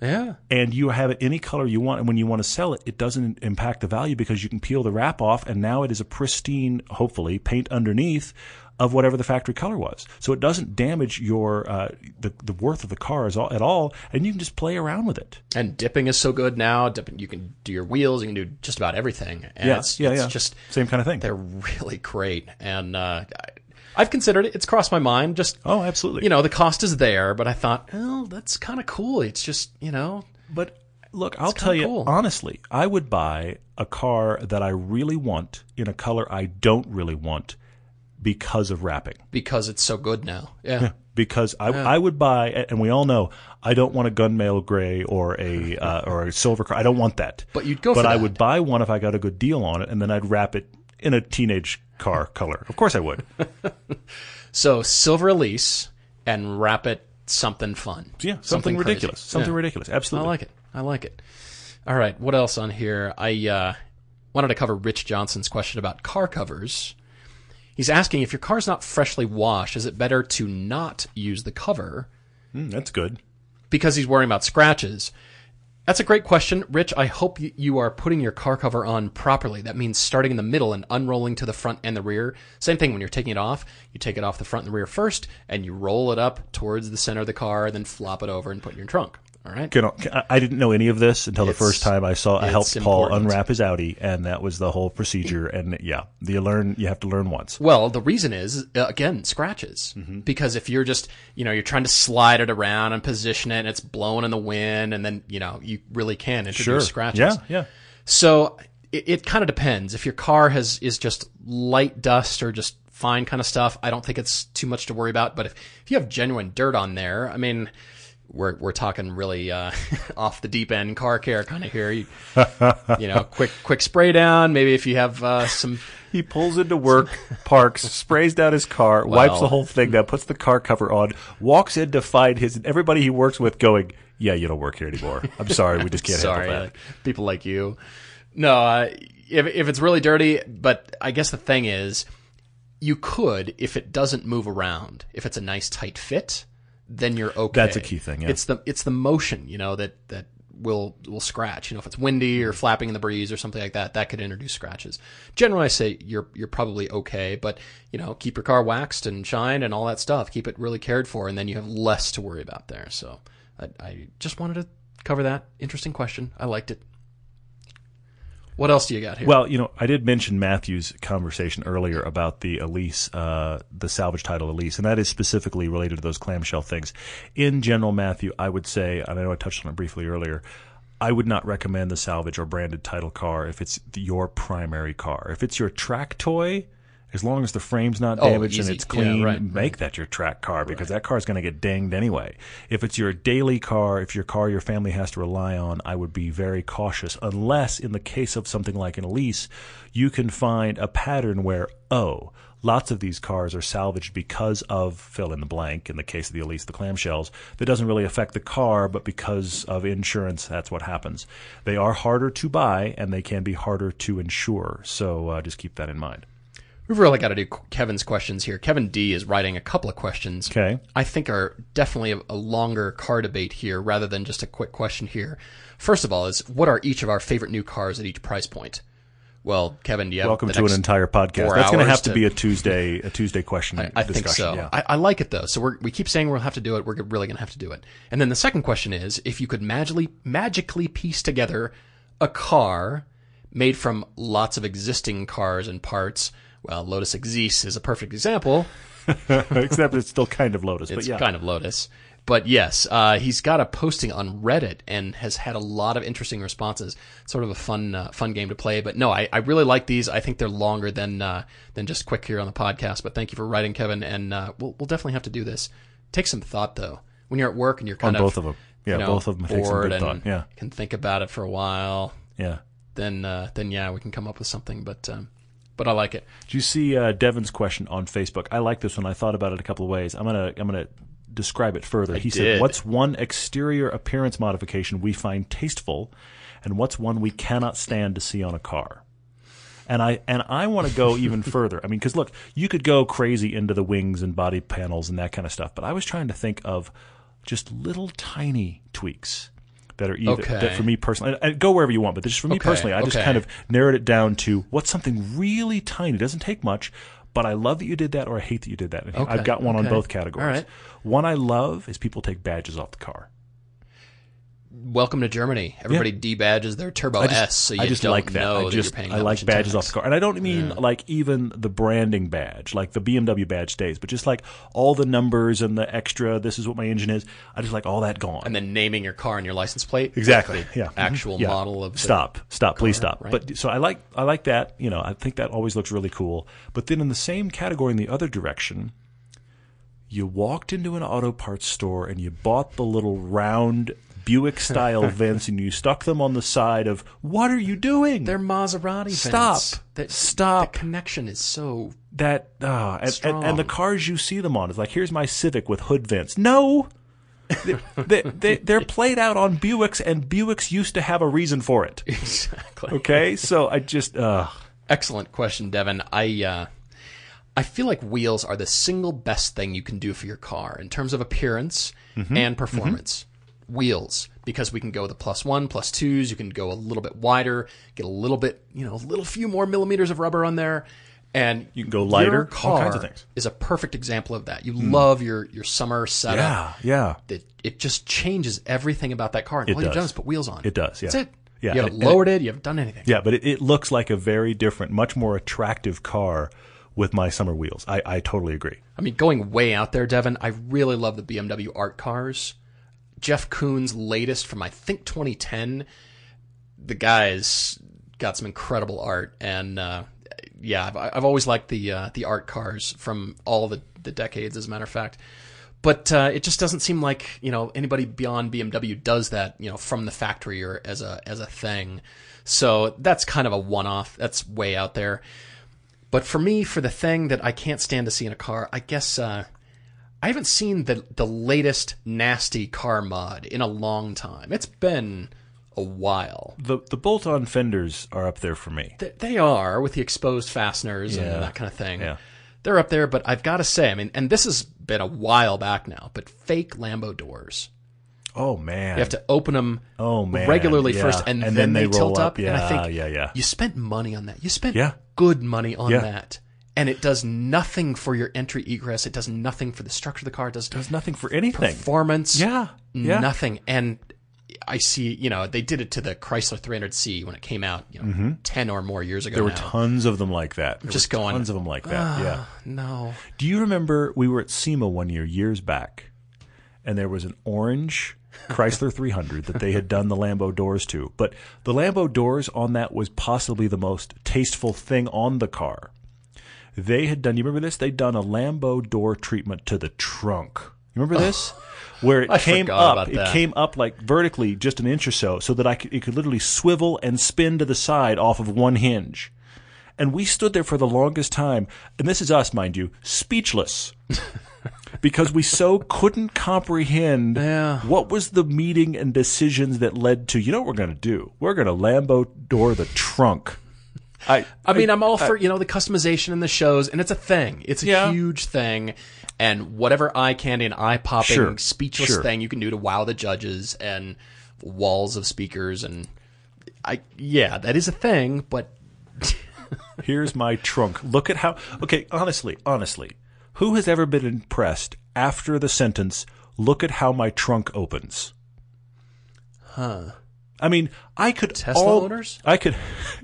Yeah.
and you have it any color you want. And when you want to sell it, it doesn't impact the value because you can peel the wrap off and now it is a pristine, hopefully, paint underneath of whatever the factory color was. So it doesn't damage your uh, the the worth of the car as all, at all, and you can just play around with it.
And dipping is so good now. Dipping, you can do your wheels. You can do just about everything. And
Yeah,
it's,
yeah,
it's
yeah.
just
Same kind of thing.
they're really great. And uh, I, I've considered it. It's crossed my mind. Just
Oh, absolutely.
you know, the cost is there, but I thought, oh, that's kind of cool. It's just you know,
But look, I'll tell you
cool.
honestly, I would buy a car that I really want in a color I don't really want because of wrapping.
because it's so good now. Yeah.
Because I, I would buy, and we all know, I don't want a gunmetal gray or a uh, (laughs) or a silver car. I don't want that.
But you'd go
But I would buy one if I got a good deal on it, and then I'd wrap it in a teenage car color. Of course, I would. (laughs)
So silver Elise and wrap it something fun.
Yeah, something,
crazy.
ridiculous. Something
Yeah.
ridiculous. Absolutely.
I like it. I like it. All right, what else on here? I uh, wanted to cover Rich Johnson's question about car covers. He's asking if your car's not freshly washed, is it better to not use the cover
Mm, that's good.
because he's worrying about scratches? That's a great question, Rich. I hope you are putting your car cover on properly. That means starting in the middle and unrolling to the front and the rear. Same thing when you're taking it off. You take it off the front and the rear first, and you roll it up towards the center of the car, then flop it over and put it in your trunk. All right.
Can, I- I didn't know any of this until the first time I saw. I helped
it's
Paul
important.
unwrap his Audi, and that was the whole procedure. And yeah, you learn. You have to learn once.
Well, the reason is uh, again scratches
Mm-hmm.
because if you're just you know you're trying to slide it around and position it and it's blowing in the wind and then you know you really can introduce scratches.
Yeah, yeah.
So it, it kind of depends. If your car has is just light dust or just fine kind of stuff, I don't think it's too much to worry about. But if, if you have genuine dirt on there, I mean, we're we're talking really uh, (laughs) off the deep end car care kind of here. You, (laughs) you know, quick quick spray down. Maybe if you have uh, some
He pulls into work, parks, sprays down his car, wipes the whole thing down, puts the car cover on, walks in to find his everybody he works with going, "Yeah, you don't work here anymore. I'm sorry, we just can't
Sorry,
handle
like, people like you. No, uh, if if it's really dirty, but I guess the thing is, you could if it doesn't move around. If it's a nice tight fit, then you're okay.
That's a key thing, yeah.
It's the it's the motion, you know, that that will will scratch. You know, if it's windy or flapping in the breeze or something like that, that could introduce scratches. Generally, I say you're you're probably okay, but you know, keep your car waxed and shined and all that stuff. Keep it really cared for, and then you have less to worry about there. So, I, I just wanted to cover that interesting question. I liked it. What else do you got here?
Well, you know, I did mention Matthew's conversation earlier about the Elise, uh, the salvage title Elise, and that is specifically related to those clamshell things. In general, Matthew, I would say, and I know I touched on it briefly earlier, I would not recommend the salvage or branded title car if it's your primary car. If it's your track toy, as long as the frame's not
Oh,
damaged
easy.
and it's
Yeah,
clean,
right,
make that your track car because that car is going to get dinged anyway. If it's your daily car, if your car your family has to rely on, I would be very cautious unless in the case of something like an Elise, you can find a pattern where oh, lots of these cars are salvaged because of fill in the blank in the case of the Elise the clamshells that doesn't really affect the car but because of insurance that's what happens. They are harder to buy and they can be harder to insure. So uh, just keep that in mind.
We've really got to do Kevin's questions here. Kevin D is writing a couple of questions.
Okay.
I think are definitely a, a longer car debate here rather than just a quick question here. First of all, is what are each of our favorite new cars at each price point? Well, Kevin, do you have
Welcome to an entire podcast. That's going to have to, be a Tuesday a Tuesday question
I, I
discussion.
think so.
Yeah.
I, I like it though. So we're, we keep saying we'll have to do it. We're really going to have to do it. And then the second question is, if you could magically magically piece together a car made from lots of existing cars and parts. Well, Lotus Exige is a perfect example. (laughs)
Except it's still kind of Lotus,
It's
but yeah.
kind of Lotus. But yes, uh, he's got a posting on Reddit and has had a lot of interesting responses. Sort of a fun, uh, fun game to play. But no, I, I really like these. I think they're longer than uh, than just quick here on the podcast. But thank you for writing, Kevin. And uh, we'll we'll definitely have to do this. Take some thought though. When you're at work and you're kind
On
of
both of 'em. Yeah,
you know,
both of 'em take some good thought.
and
Yeah.
can think about it for a while.
yeah.
Then uh, then yeah, we can come up with something. But um, but I like it.
Do you see uh, Devin's question on Facebook? I like this one. I thought about it a couple of ways. I'm gonna I'm gonna describe it further. he said, "What's one exterior appearance modification we find tasteful, and what's one we cannot stand to see on a car?" And I and I want to go (laughs) even further. I mean, because look, you could go crazy into the wings and body panels and that kind of stuff, but I was trying to think of just little tiny tweaks that are either
Okay.
that for me personally. And go wherever you want, but just for me
Okay,
personally, I just kind of narrowed it down to what's something really tiny. It doesn't take much, but I love that you did that, or I hate that you did that.
Okay,
I've got one on both categories.
Right.
One I love is people take badges off the car.
Welcome to Germany. Everybody debadges their Turbo
just,
S, so you
I just
don't
like that. I
that
just
paying.
I
that
like badges
tax.
off the car, and I don't mean like even the branding badge, like the BMW badge stays, but just like all the numbers and the extra. This is what my engine is. I just like all that gone.
and then naming your car and your license plate.
Exactly. Yeah. Mm-hmm.
Actual
Yeah.
model of the-
stop. Stop. Please stop.
right?
But so I like I like that. You know, I think that always looks really cool. But then in the same category, in the other direction, you walked into an auto parts store and you bought the little round Buick style (laughs) vents and you stuck them on the side of. What are you doing?
They're Maserati.
Stop.
vents. That,
Stop.
The connection is so.
that ah, and, and, and the cars you see them on is like here's my Civic with hood vents. No. they, they, they, they're played out on Buicks, and Buicks used to have a reason for it.
Exactly.
Okay, so I just uh
Excellent question, Devin. I uh, I feel like wheels are the single best thing you can do for your car in terms of appearance
Mm-hmm.
and performance. Wheels, because we can go the plus one, plus twos. You can go a little bit wider, get a little bit, you know, a little few more millimeters of rubber on there, and
You can go lighter, all kinds of things.
is a perfect example of that. You hmm. love your your summer setup.
yeah, yeah.
It, it just changes everything about that car. And all you've
does.
done is put wheels on.
It does, yeah.
That's it.
Yeah,
You haven't
and- and-
lowered it. You haven't done anything.
Yeah, but it, it looks like a very different, much more attractive car with my summer wheels. I, I totally agree.
I mean, going way out there, Devin, I really love the BMW art cars. Jeff Koons' latest from I think 2010. The guy's got some incredible art, and uh, yeah, I've, I've always liked the uh, the art cars from all the the decades. As a matter of fact, but uh, it just doesn't seem like you know anybody beyond BMW does that you know from the factory or as a as a thing. So that's kind of a one off. That's way out there. But for me, for the thing that I can't stand to see in a car, I guess uh, I haven't seen the the latest nasty car mod in a long time. It's been a while.
The the bolt on fenders are up there for me.
Th- They are with the exposed fasteners
Yeah.
and that kind of thing.
Yeah.
They're up there, but I've got to say, I mean, and this has been a while back now, but fake Lambo doors.
Oh man.
You have to open them
Oh, man.
regularly
Yeah.
first, and,
And
then,
then they
they, tilt up.
up.
and I
Yeah,
think
yeah, yeah.
you spent money on that. You spent
Yeah.
good money on
Yeah.
that, and it does nothing for your entry egress. It does nothing for the structure of the car. It does
There's nothing for anything.
performance.
Yeah. Yeah.
nothing. And I see, you know, they did it to the Chrysler 300C when it came out, you know, ten or more years ago.
Mm-hmm. There were
now.
tons of them like that. There
Just going, "Ah."
tons of them like that. yeah.
no.
Do you remember we were at SEMA one year, years back, and there was an orange Chrysler (laughs) 300 that they had done the Lambo doors to. But the Lambo doors on that was possibly the most tasteful thing on the car. They had done, you remember this? They'd done a Lambo door treatment to the trunk. You remember this? (sighs) Where it
I
came up,
about
it came up like vertically just an inch or so, so that I could, it could literally swivel and spin to the side off of one hinge. And we stood there for the longest time, and this is us, mind you, speechless. (laughs) because we so couldn't comprehend
Yeah.
what was the meeting and decisions that led to, you know what we're going to do? We're going to Lambo door the trunk. I,
I mean, I'm all for you know the customization in the shows, and it's a thing. It's a
Yeah.
huge thing, and whatever eye candy and eye popping,
Sure,
speechless
sure.
thing you can do to wow the judges and walls of speakers and I yeah, that is a thing, but (laughs)
Here's my trunk. Look at how. Okay, honestly, honestly, who has ever been impressed after the sentence, look at how my trunk opens?
huh?
I mean, I could
Tesla
al-
owners?
I could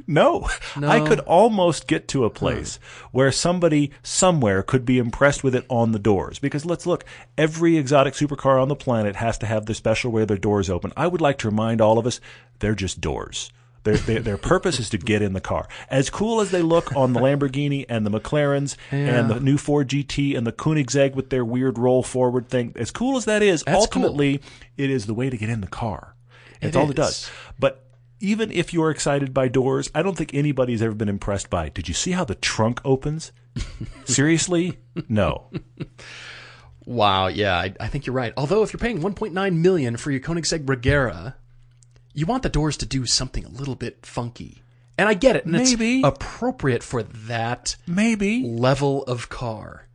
no, (laughs)
no, I
could almost get to a place where somebody somewhere could be impressed with it on the doors. Because let's look, every exotic supercar on the planet has to have the special way their doors open. I would like to remind all of us, they're just doors. Their, their, their purpose is to get in the car. As cool as they look on the Lamborghini and the McLarens and the new Ford GT and the Koenigsegg with their weird roll forward thing, as cool as that is,
That's cool.
ultimately it is the way to get in the car. That's
It
all it does. But even if you're excited by doors, I don't think anybody's ever been impressed by. Did you see how the trunk opens? (laughs) Seriously? No.
Wow, yeah, I, I think you're right. Although if you're paying 1.9 million for your Koenigsegg Regera, you want the doors to do something a little bit funky. And I get it, and
Maybe.
it's appropriate for that
Maybe.
level of car.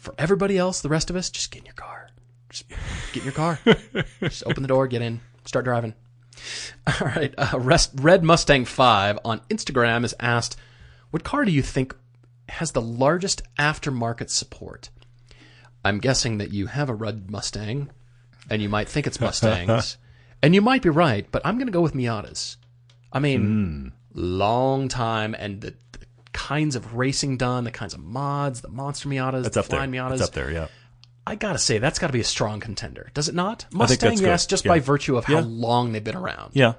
For everybody else, the rest of us, just get in your car. Just get in your car. (laughs) just open the door, get in, start driving. (laughs) All right. Uh, Rest, Red Mustang 5 on Instagram is asked, What car do you think has the largest aftermarket support? I'm guessing that you have a Red Mustang, and you might think it's Mustangs. (laughs) and you might be right, but I'm going to go with Miatas. I mean, long time, and the, the kinds of racing done, the kinds of mods, the monster Miatas,
That's
the
up there.
flying Miatas.
That's up there, yeah.
I gotta say, that's got to be a strong contender, does it not?
think
Mustang, yes, just
Yeah.
by virtue of how
Yeah.
long they've been around,
Yeah.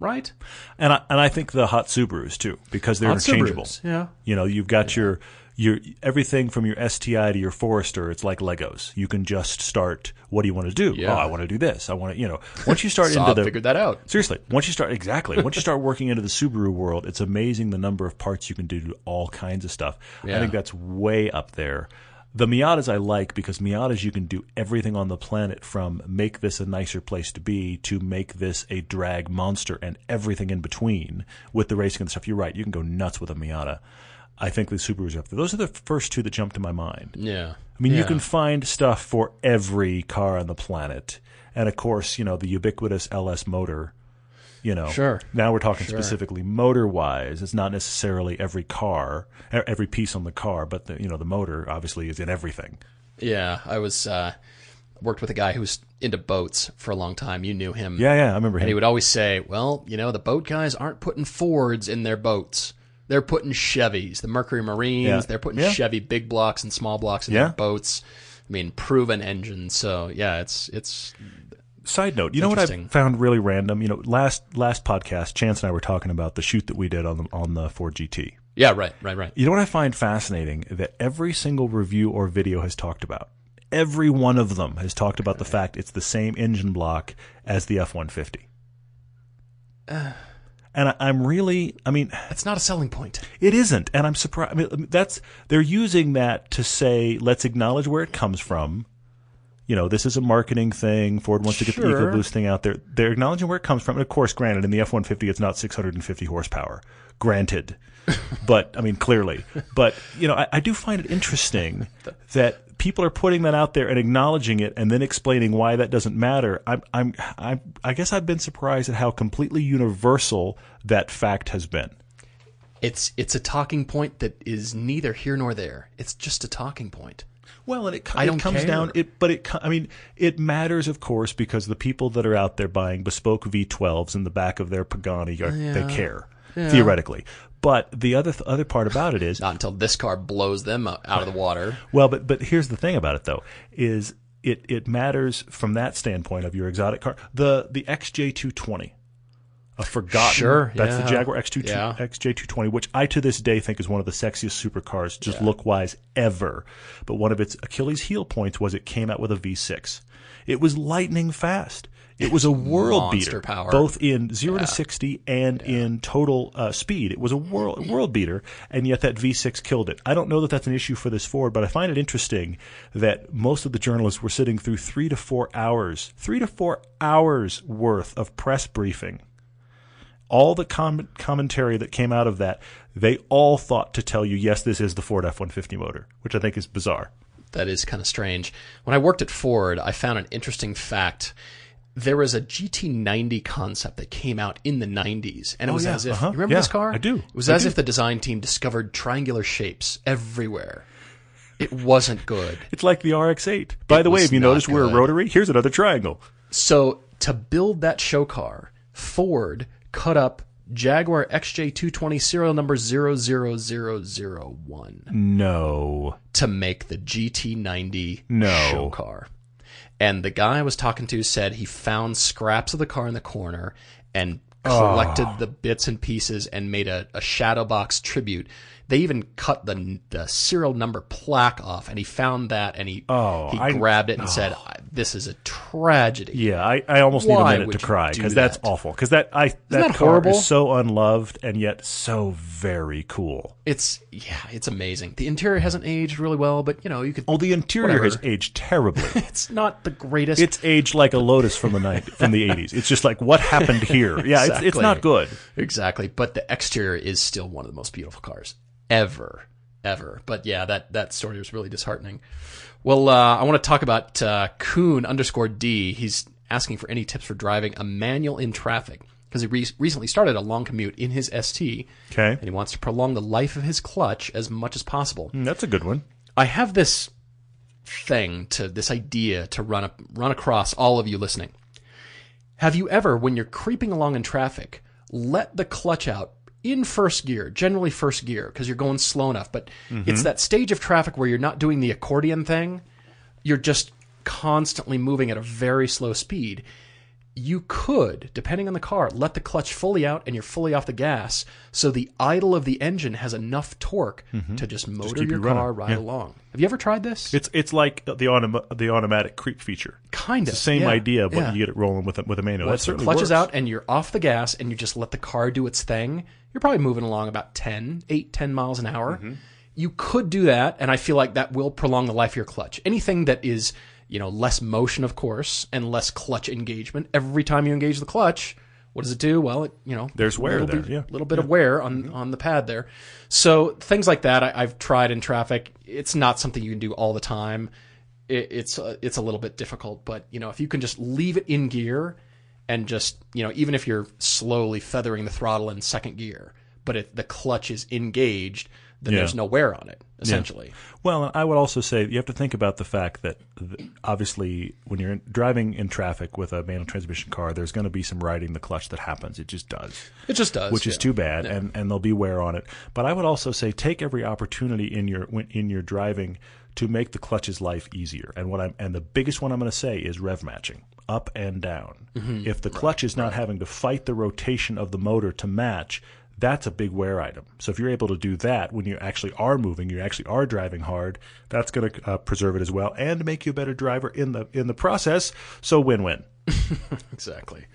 right?
And I, and I think the hot Subarus too, because they're
Hot
interchangeable.
Subarus, yeah.
You know, you've got your your everything from your STI to your Forester. It's like Legos. You can just start. What do you want to do?
Yeah.
Oh, I want to do this. I want to. You know, once you start (laughs) into the
figured that out.
Seriously, once you start exactly, once you start working into the Subaru world, it's amazing the number of parts you can do to all kinds of stuff. I think that's way up there. The Miatas I like because Miatas you can do everything on the planet from make this a nicer place to be to make this a drag monster and everything in between with the racing and stuff. You're right, you can go nuts with a Miata. I think the Subarus are up there. Those are the first two that jump to my mind.
Yeah.
I mean, you can find stuff for every car on the planet. And of course, you know, the ubiquitous LS motor, you know.
Sure.
Now we're talking specifically motor wise. It's not necessarily every car, every piece on the car, but the, you know, the motor obviously is in everything.
Yeah, I was uh, worked with a guy who was into boats for a long time. You knew him.
Yeah, yeah, I remember him.
And he would always say, "Well, you know, the boat guys aren't putting Fords in their boats. They're putting Chevys. The Mercury Marines.
Yeah.
They're putting
Yeah.
Chevy big blocks and small blocks in
Yeah.
their boats. I mean, proven engines. So yeah, it's it's
Side note, you know what I found really random? You know, last last podcast, Chance and I were talking about the shoot that we did on the on the Ford GT.
yeah, right, right, right.
You know what I find fascinating that every single review or video has talked about. Every one of them has talked about the fact it's the same engine block as the F one fifty. (sighs) And I, I'm really, I mean,
That's not a selling point.
it isn't, and I'm surprised. I mean, that's they're using that to say, let's acknowledge where it comes from. You you know, this is a marketing thing. Ford wants to get the
Sure.
EcoBoost thing out there. They're acknowledging where it comes from. And of course, granted, in the F 150, it's not 650 horsepower. Granted. (laughs) but, I mean, clearly. But, you know, I, I do find it interesting that people are putting that out there and acknowledging it and then explaining why that doesn't matter. I'm, I'm, I'm, I guess I've been surprised at how completely universal that fact has been.
It's it's a talking point that is neither here nor there. It's just a talking point.
Well, and it, co-
I
it
don't
comes
care.
down. It, but it. I mean, it matters, of course, because the people that are out there buying bespoke V12s in the back of their Pagani, are, they care theoretically. But the other th- other part about it is, (laughs)
Not until this car blows them out out of the water.
well, but but here's the thing about it though is it it matters from that standpoint of your exotic car. The the XJ220, a forgotten.
Sure,
that's the. Jaguar X2
Yeah.
XJ220, which I to this day think is one of the sexiest supercars, just look wise ever. But one of its Achilles heel points was it came out with a V6. It was lightning fast. It was a (laughs) world
Monster
beater,
power.
both in zero to sixty and in total uh, speed. It was a world world beater, and yet that V6 killed it. I don't know that that's an issue for this Ford, but I find it interesting that most of the journalists were sitting through three to four hours, three to four hours worth of press briefing. All the com- commentary that came out of that, they all thought to tell you, yes, this is the Ford F one fifty motor, which I think is bizarre.
That is kind of strange. When I worked at Ford, I found an interesting fact. There was a GT90 concept that came out in the 90s, and it was
yeah,
as if
uh-huh,
you remember
yeah,
this car?
I do,
It was
I
as
do.
if the design team discovered triangular shapes everywhere. It wasn't good.
It's like the RX-8. By the way, have you
not
noticed we're a rotary? Here's another triangle.
So to build that show car, Ford cut up Jaguar XJ220 serial number 00001
No.
to make the GT90
No.
show car. And the guy I was talking to said he found scraps of the car in the corner and collected
Oh.
the bits and pieces and made a, a shadow box tribute. They even cut the, the serial number plaque off, and he found that, and he
Oh,
he
I-
grabbed it and said, "This is a tragedy."
Yeah, I, I almost need a minute to cry because that's awful. Because that I that,
that
car
horrible?
is so unloved and yet so very cool.
It's yeah, it's amazing. The interior hasn't aged really well, but you know you could.
Oh, the interior
Whatever.
has aged terribly. (laughs)
It's not the greatest.
it's aged like a Lotus from the night from the eighties. It's just like what happened here. Yeah, (laughs) it's it's not good.
exactly, but the exterior is still one of the most beautiful cars ever, ever. But yeah, that that story was really disheartening. Well, uh, I want to talk about uh, Coon underscore D. He's asking for any tips for driving a manual in traffic because he re- recently started a long commute in his ST.
Okay.
and he wants to prolong the life of his clutch as much as possible.
Mm, That's a good one.
I have this thing to this idea to run up, run across all of you listening. Have you ever, when you're creeping along in traffic, let the clutch out in first gear, generally first gear, because you're going slow enough, but mm-hmm. it's that stage of traffic where you're not doing the accordion thing. You're just constantly moving at a very slow speed. You could, depending on the car, let the clutch fully out and you're fully off the gas, so the idle of the engine has enough torque to just motor
keep
your
you running.
car right
Yeah.
along. Have you ever tried this?
It's it's like the autom- the automatic creep feature.
kind of
It's the same
yeah,
idea, but
yeah.
you get it rolling with a, with a manual.
Once the
certainly
clutch is out and you're off the gas and you just let the car do its thing, you're probably moving along about 10, 8, 10 miles an hour.
Mm-hmm.
You could do that, and I feel like that will prolong the life of your clutch. Anything that is, you know, less motion, of course, and less clutch engagement. Every time you engage the clutch, what does it do? Well, it, you know,
There's wear
little
there,
bit,
yeah. Mm-hmm.
little bit of wear on on the pad there. So things like that, I, I've tried in traffic. It's not something you can do all the time. It, it's uh, it's a little bit difficult, but you know, if you can just leave it in gear and just you know, even if you're slowly feathering the throttle in second gear, but if the clutch is engaged, then
Yeah.
there's no wear on it. Essentially,
Well, I would also say you have to think about the fact that th- obviously when you're driving in traffic with a manual transmission car, there's going to be some riding the clutch that happens. It just does.
it just does,
which is too bad, and and there'll be wear on it. But I would also say take every opportunity in your in your driving to make the clutch's life easier. And what I'm and the biggest one I'm going to say is rev matching up and down.
Mm-hmm.
If the clutch is not having to fight the rotation of the motor to match. That's a big wear item. So if you're able to do that when you actually are moving, you actually are driving hard. That's going to uh, preserve it as well and make you a better driver in the in the process. So win-win. (laughs)
Exactly.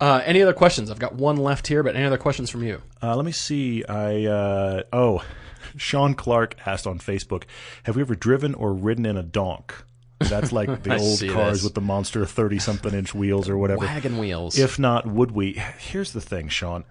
Uh, any other questions? I've got one left here, but any other questions from you?
Uh, let me see. I uh, oh, (laughs) Sean Clark asked on Facebook, "Have we ever driven or ridden in a donk?" That's like (laughs) the old cars
this.
with the monster thirty something inch wheels or whatever.
Wagon wheels.
If not, would we? Here's the thing, Sean.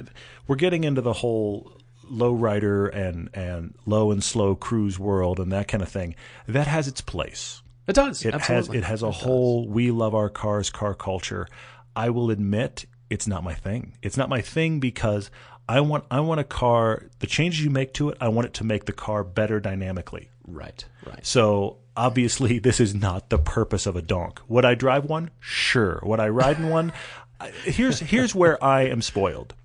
We're getting into the whole low rider and and low and slow cruise world and that kind of thing. That has its place.
it does.
It
absolutely.
has it has a whole we love our cars car culture. I will admit it's not my thing. It's not my thing because I want I want a car the changes you make to it, I want it to make the car better dynamically.
Right. Right.
So obviously (laughs) this is not the purpose of a donk. Would I drive one? Sure. Would I ride in one? (laughs) Here's here's where I am spoiled.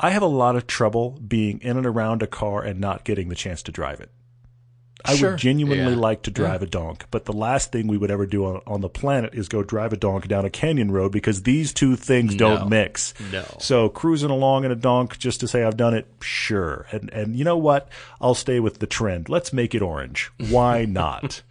I have a lot of trouble being in and around a car and not getting the chance to drive it. I
Sure.
would genuinely
Yeah.
like to drive a donk, but the last thing we would ever do on, on the planet is go drive a donk down a canyon road because these two things
No.
don't mix.
No.
So cruising along in a donk just to say I've done it, sure. And and you know what? I'll stay with the trend. Let's make it orange. Why (laughs) not?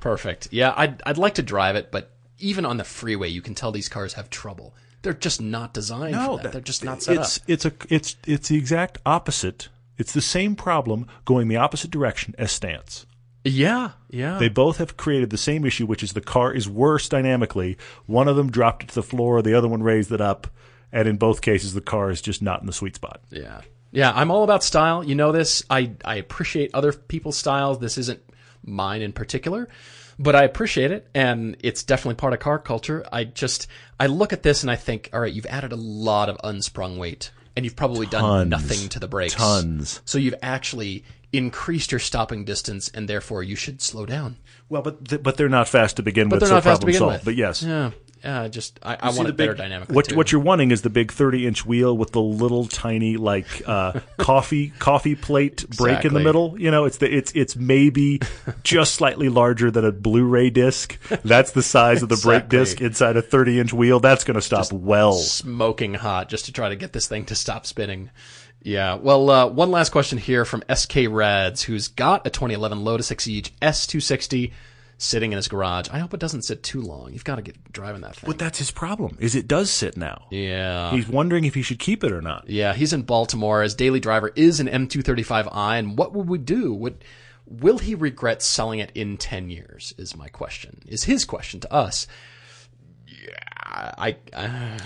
Perfect. Yeah, I'd I'd like to drive it, but even on the freeway, you can tell these cars have trouble. They're just not designed for that.
that-
They're just not set
it's,
up.
It's a it's it's the exact opposite. It's the same problem going the opposite direction as stance.
Yeah. Yeah.
They both have created the same issue, which is the car is worse dynamically. One of them dropped it to the floor, the other one raised it up, and in both cases, the car is just not in the sweet spot.
Yeah. Yeah, I'm all about style. You know this. I, I appreciate other people's styles. This isn't mine in particular, but I appreciate it and it's definitely part of car culture. I just I look at this and I think, all right, you've added a lot of unsprung weight and you've probably done nothing to the brakes.
Tons.
So you've actually increased your stopping distance and therefore you should slow down.
Well, but th- but they're not fast to begin
But
with.
they're
so
not fast to
problem
begin
solved.
with.
But yes,
Yeah. Yeah, just I, I
See
want
the
it better
big-
dynamically.
What
too.
what you're wanting is the big 30 inch wheel with the little tiny like uh, (laughs) coffee coffee plate brake in the middle. You know, it's the it's it's maybe just slightly larger than a Blu-ray disc. That's the size of the brake
Exactly.
disc inside a 30 inch wheel. That's going to stop well.
smoking hot just to try to get this thing to stop spinning. Yeah. Well, uh, one last question here from SK Rads, who's got a 2011 Lotus Exige S260 sitting in his garage. I hope it doesn't sit too long. You've got to get driving that thing.
But that's his problem. Is it does sit now.
yeah.
He's wondering if he should keep it or not.
Yeah, he's in Baltimore. His daily driver is an M235i, and what would we do? Would will he regret selling it in ten years? Is my question. Is his question to us? Yeah, I. I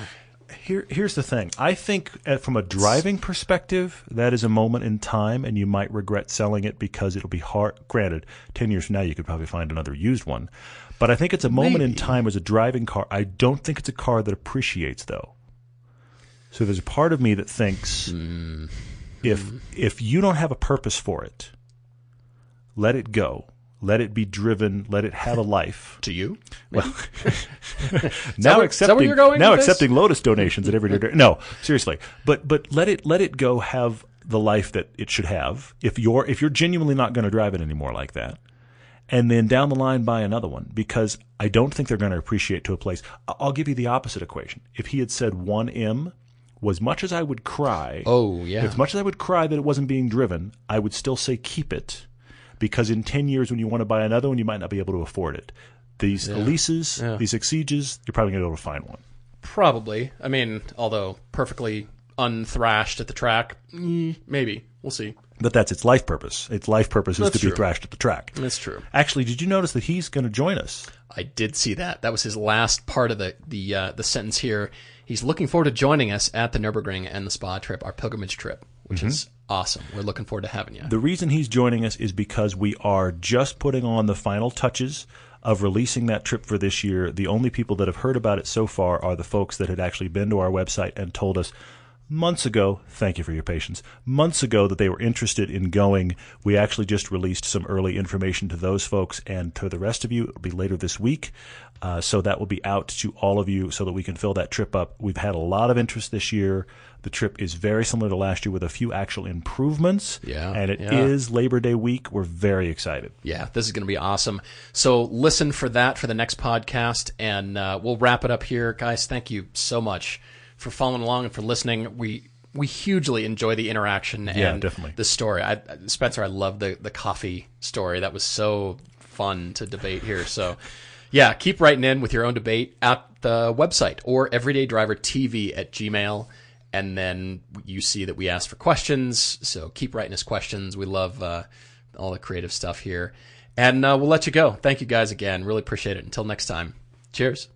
Here, here's the thing. I think uh, from a driving perspective, that is a moment in time, and you might regret selling it because it'll be hard. Granted, ten years from now, you could probably find another used one, but I think it's a moment in time as a driving car. I don't think it's a car that appreciates, though. So there's a part of me that thinks
Hmm.
if if you don't have a purpose for it, let it go. Let it be driven. Let it have a life.
to you?
Well, (laughs) (laughs) now
where- is that where
accepting now
with this?
accepting Lotus donations at every no seriously, but but let it let it go have the life that it should have. If you're if you're genuinely not going to drive it anymore like that, and then down the line buy another one because I don't think they're going to appreciate to a place. I'll give you the opposite equation. If he had said one M was much as I would cry.
Oh, yeah.
As much as I would cry that it wasn't being driven, I would still say keep it because in 10 years when you want to buy another one, you might not be able to afford it. These Elises, these Exiges, you're probably going to be able to find one.
Probably. I mean, although perfectly unthrashed at the track, mm, maybe. We'll see.
But that's its life purpose. Its life purpose is
That's
to be thrashed at the track.
That's true.
Actually, did you notice that he's going to join us?
I did see that. That was his last part of the the uh, the sentence here. He's looking forward to joining us at the Nurburgring and the spa trip, our pilgrimage trip, which is awesome. We're looking forward to having you.
The reason he's joining us is because we are just putting on the final touches of releasing that trip for this year. The only people that have heard about it so far are the folks that had actually been to our website and told us months ago, thank you for your patience, months ago that they were interested in going. We actually just released some early information to those folks and to the rest of you. It'll be later this week. Uh, so that will be out to all of you so that we can fill that trip up. We've had a lot of interest this year. The trip is very similar to last year with a few actual improvements.
Yeah,
And it is
yeah.
Labor Day week. We're very excited.
Yeah, this is going to be awesome. So listen for that for the next podcast, and uh, we'll wrap it up here, guys. Thank you so much for following along and for listening. We we hugely enjoy the interaction
Yeah,
and
definitely.
the story. I, Spencer, I love the the coffee story. That was so fun to debate here. So. Yeah, keep writing in with your own debate at the website or everydaydrivertv at gmail. And then you see that we asked for questions. So keep writing us questions. We love uh, all the creative stuff here. And uh, we'll let you go. Thank you guys again. Really appreciate it. Until next time. Cheers.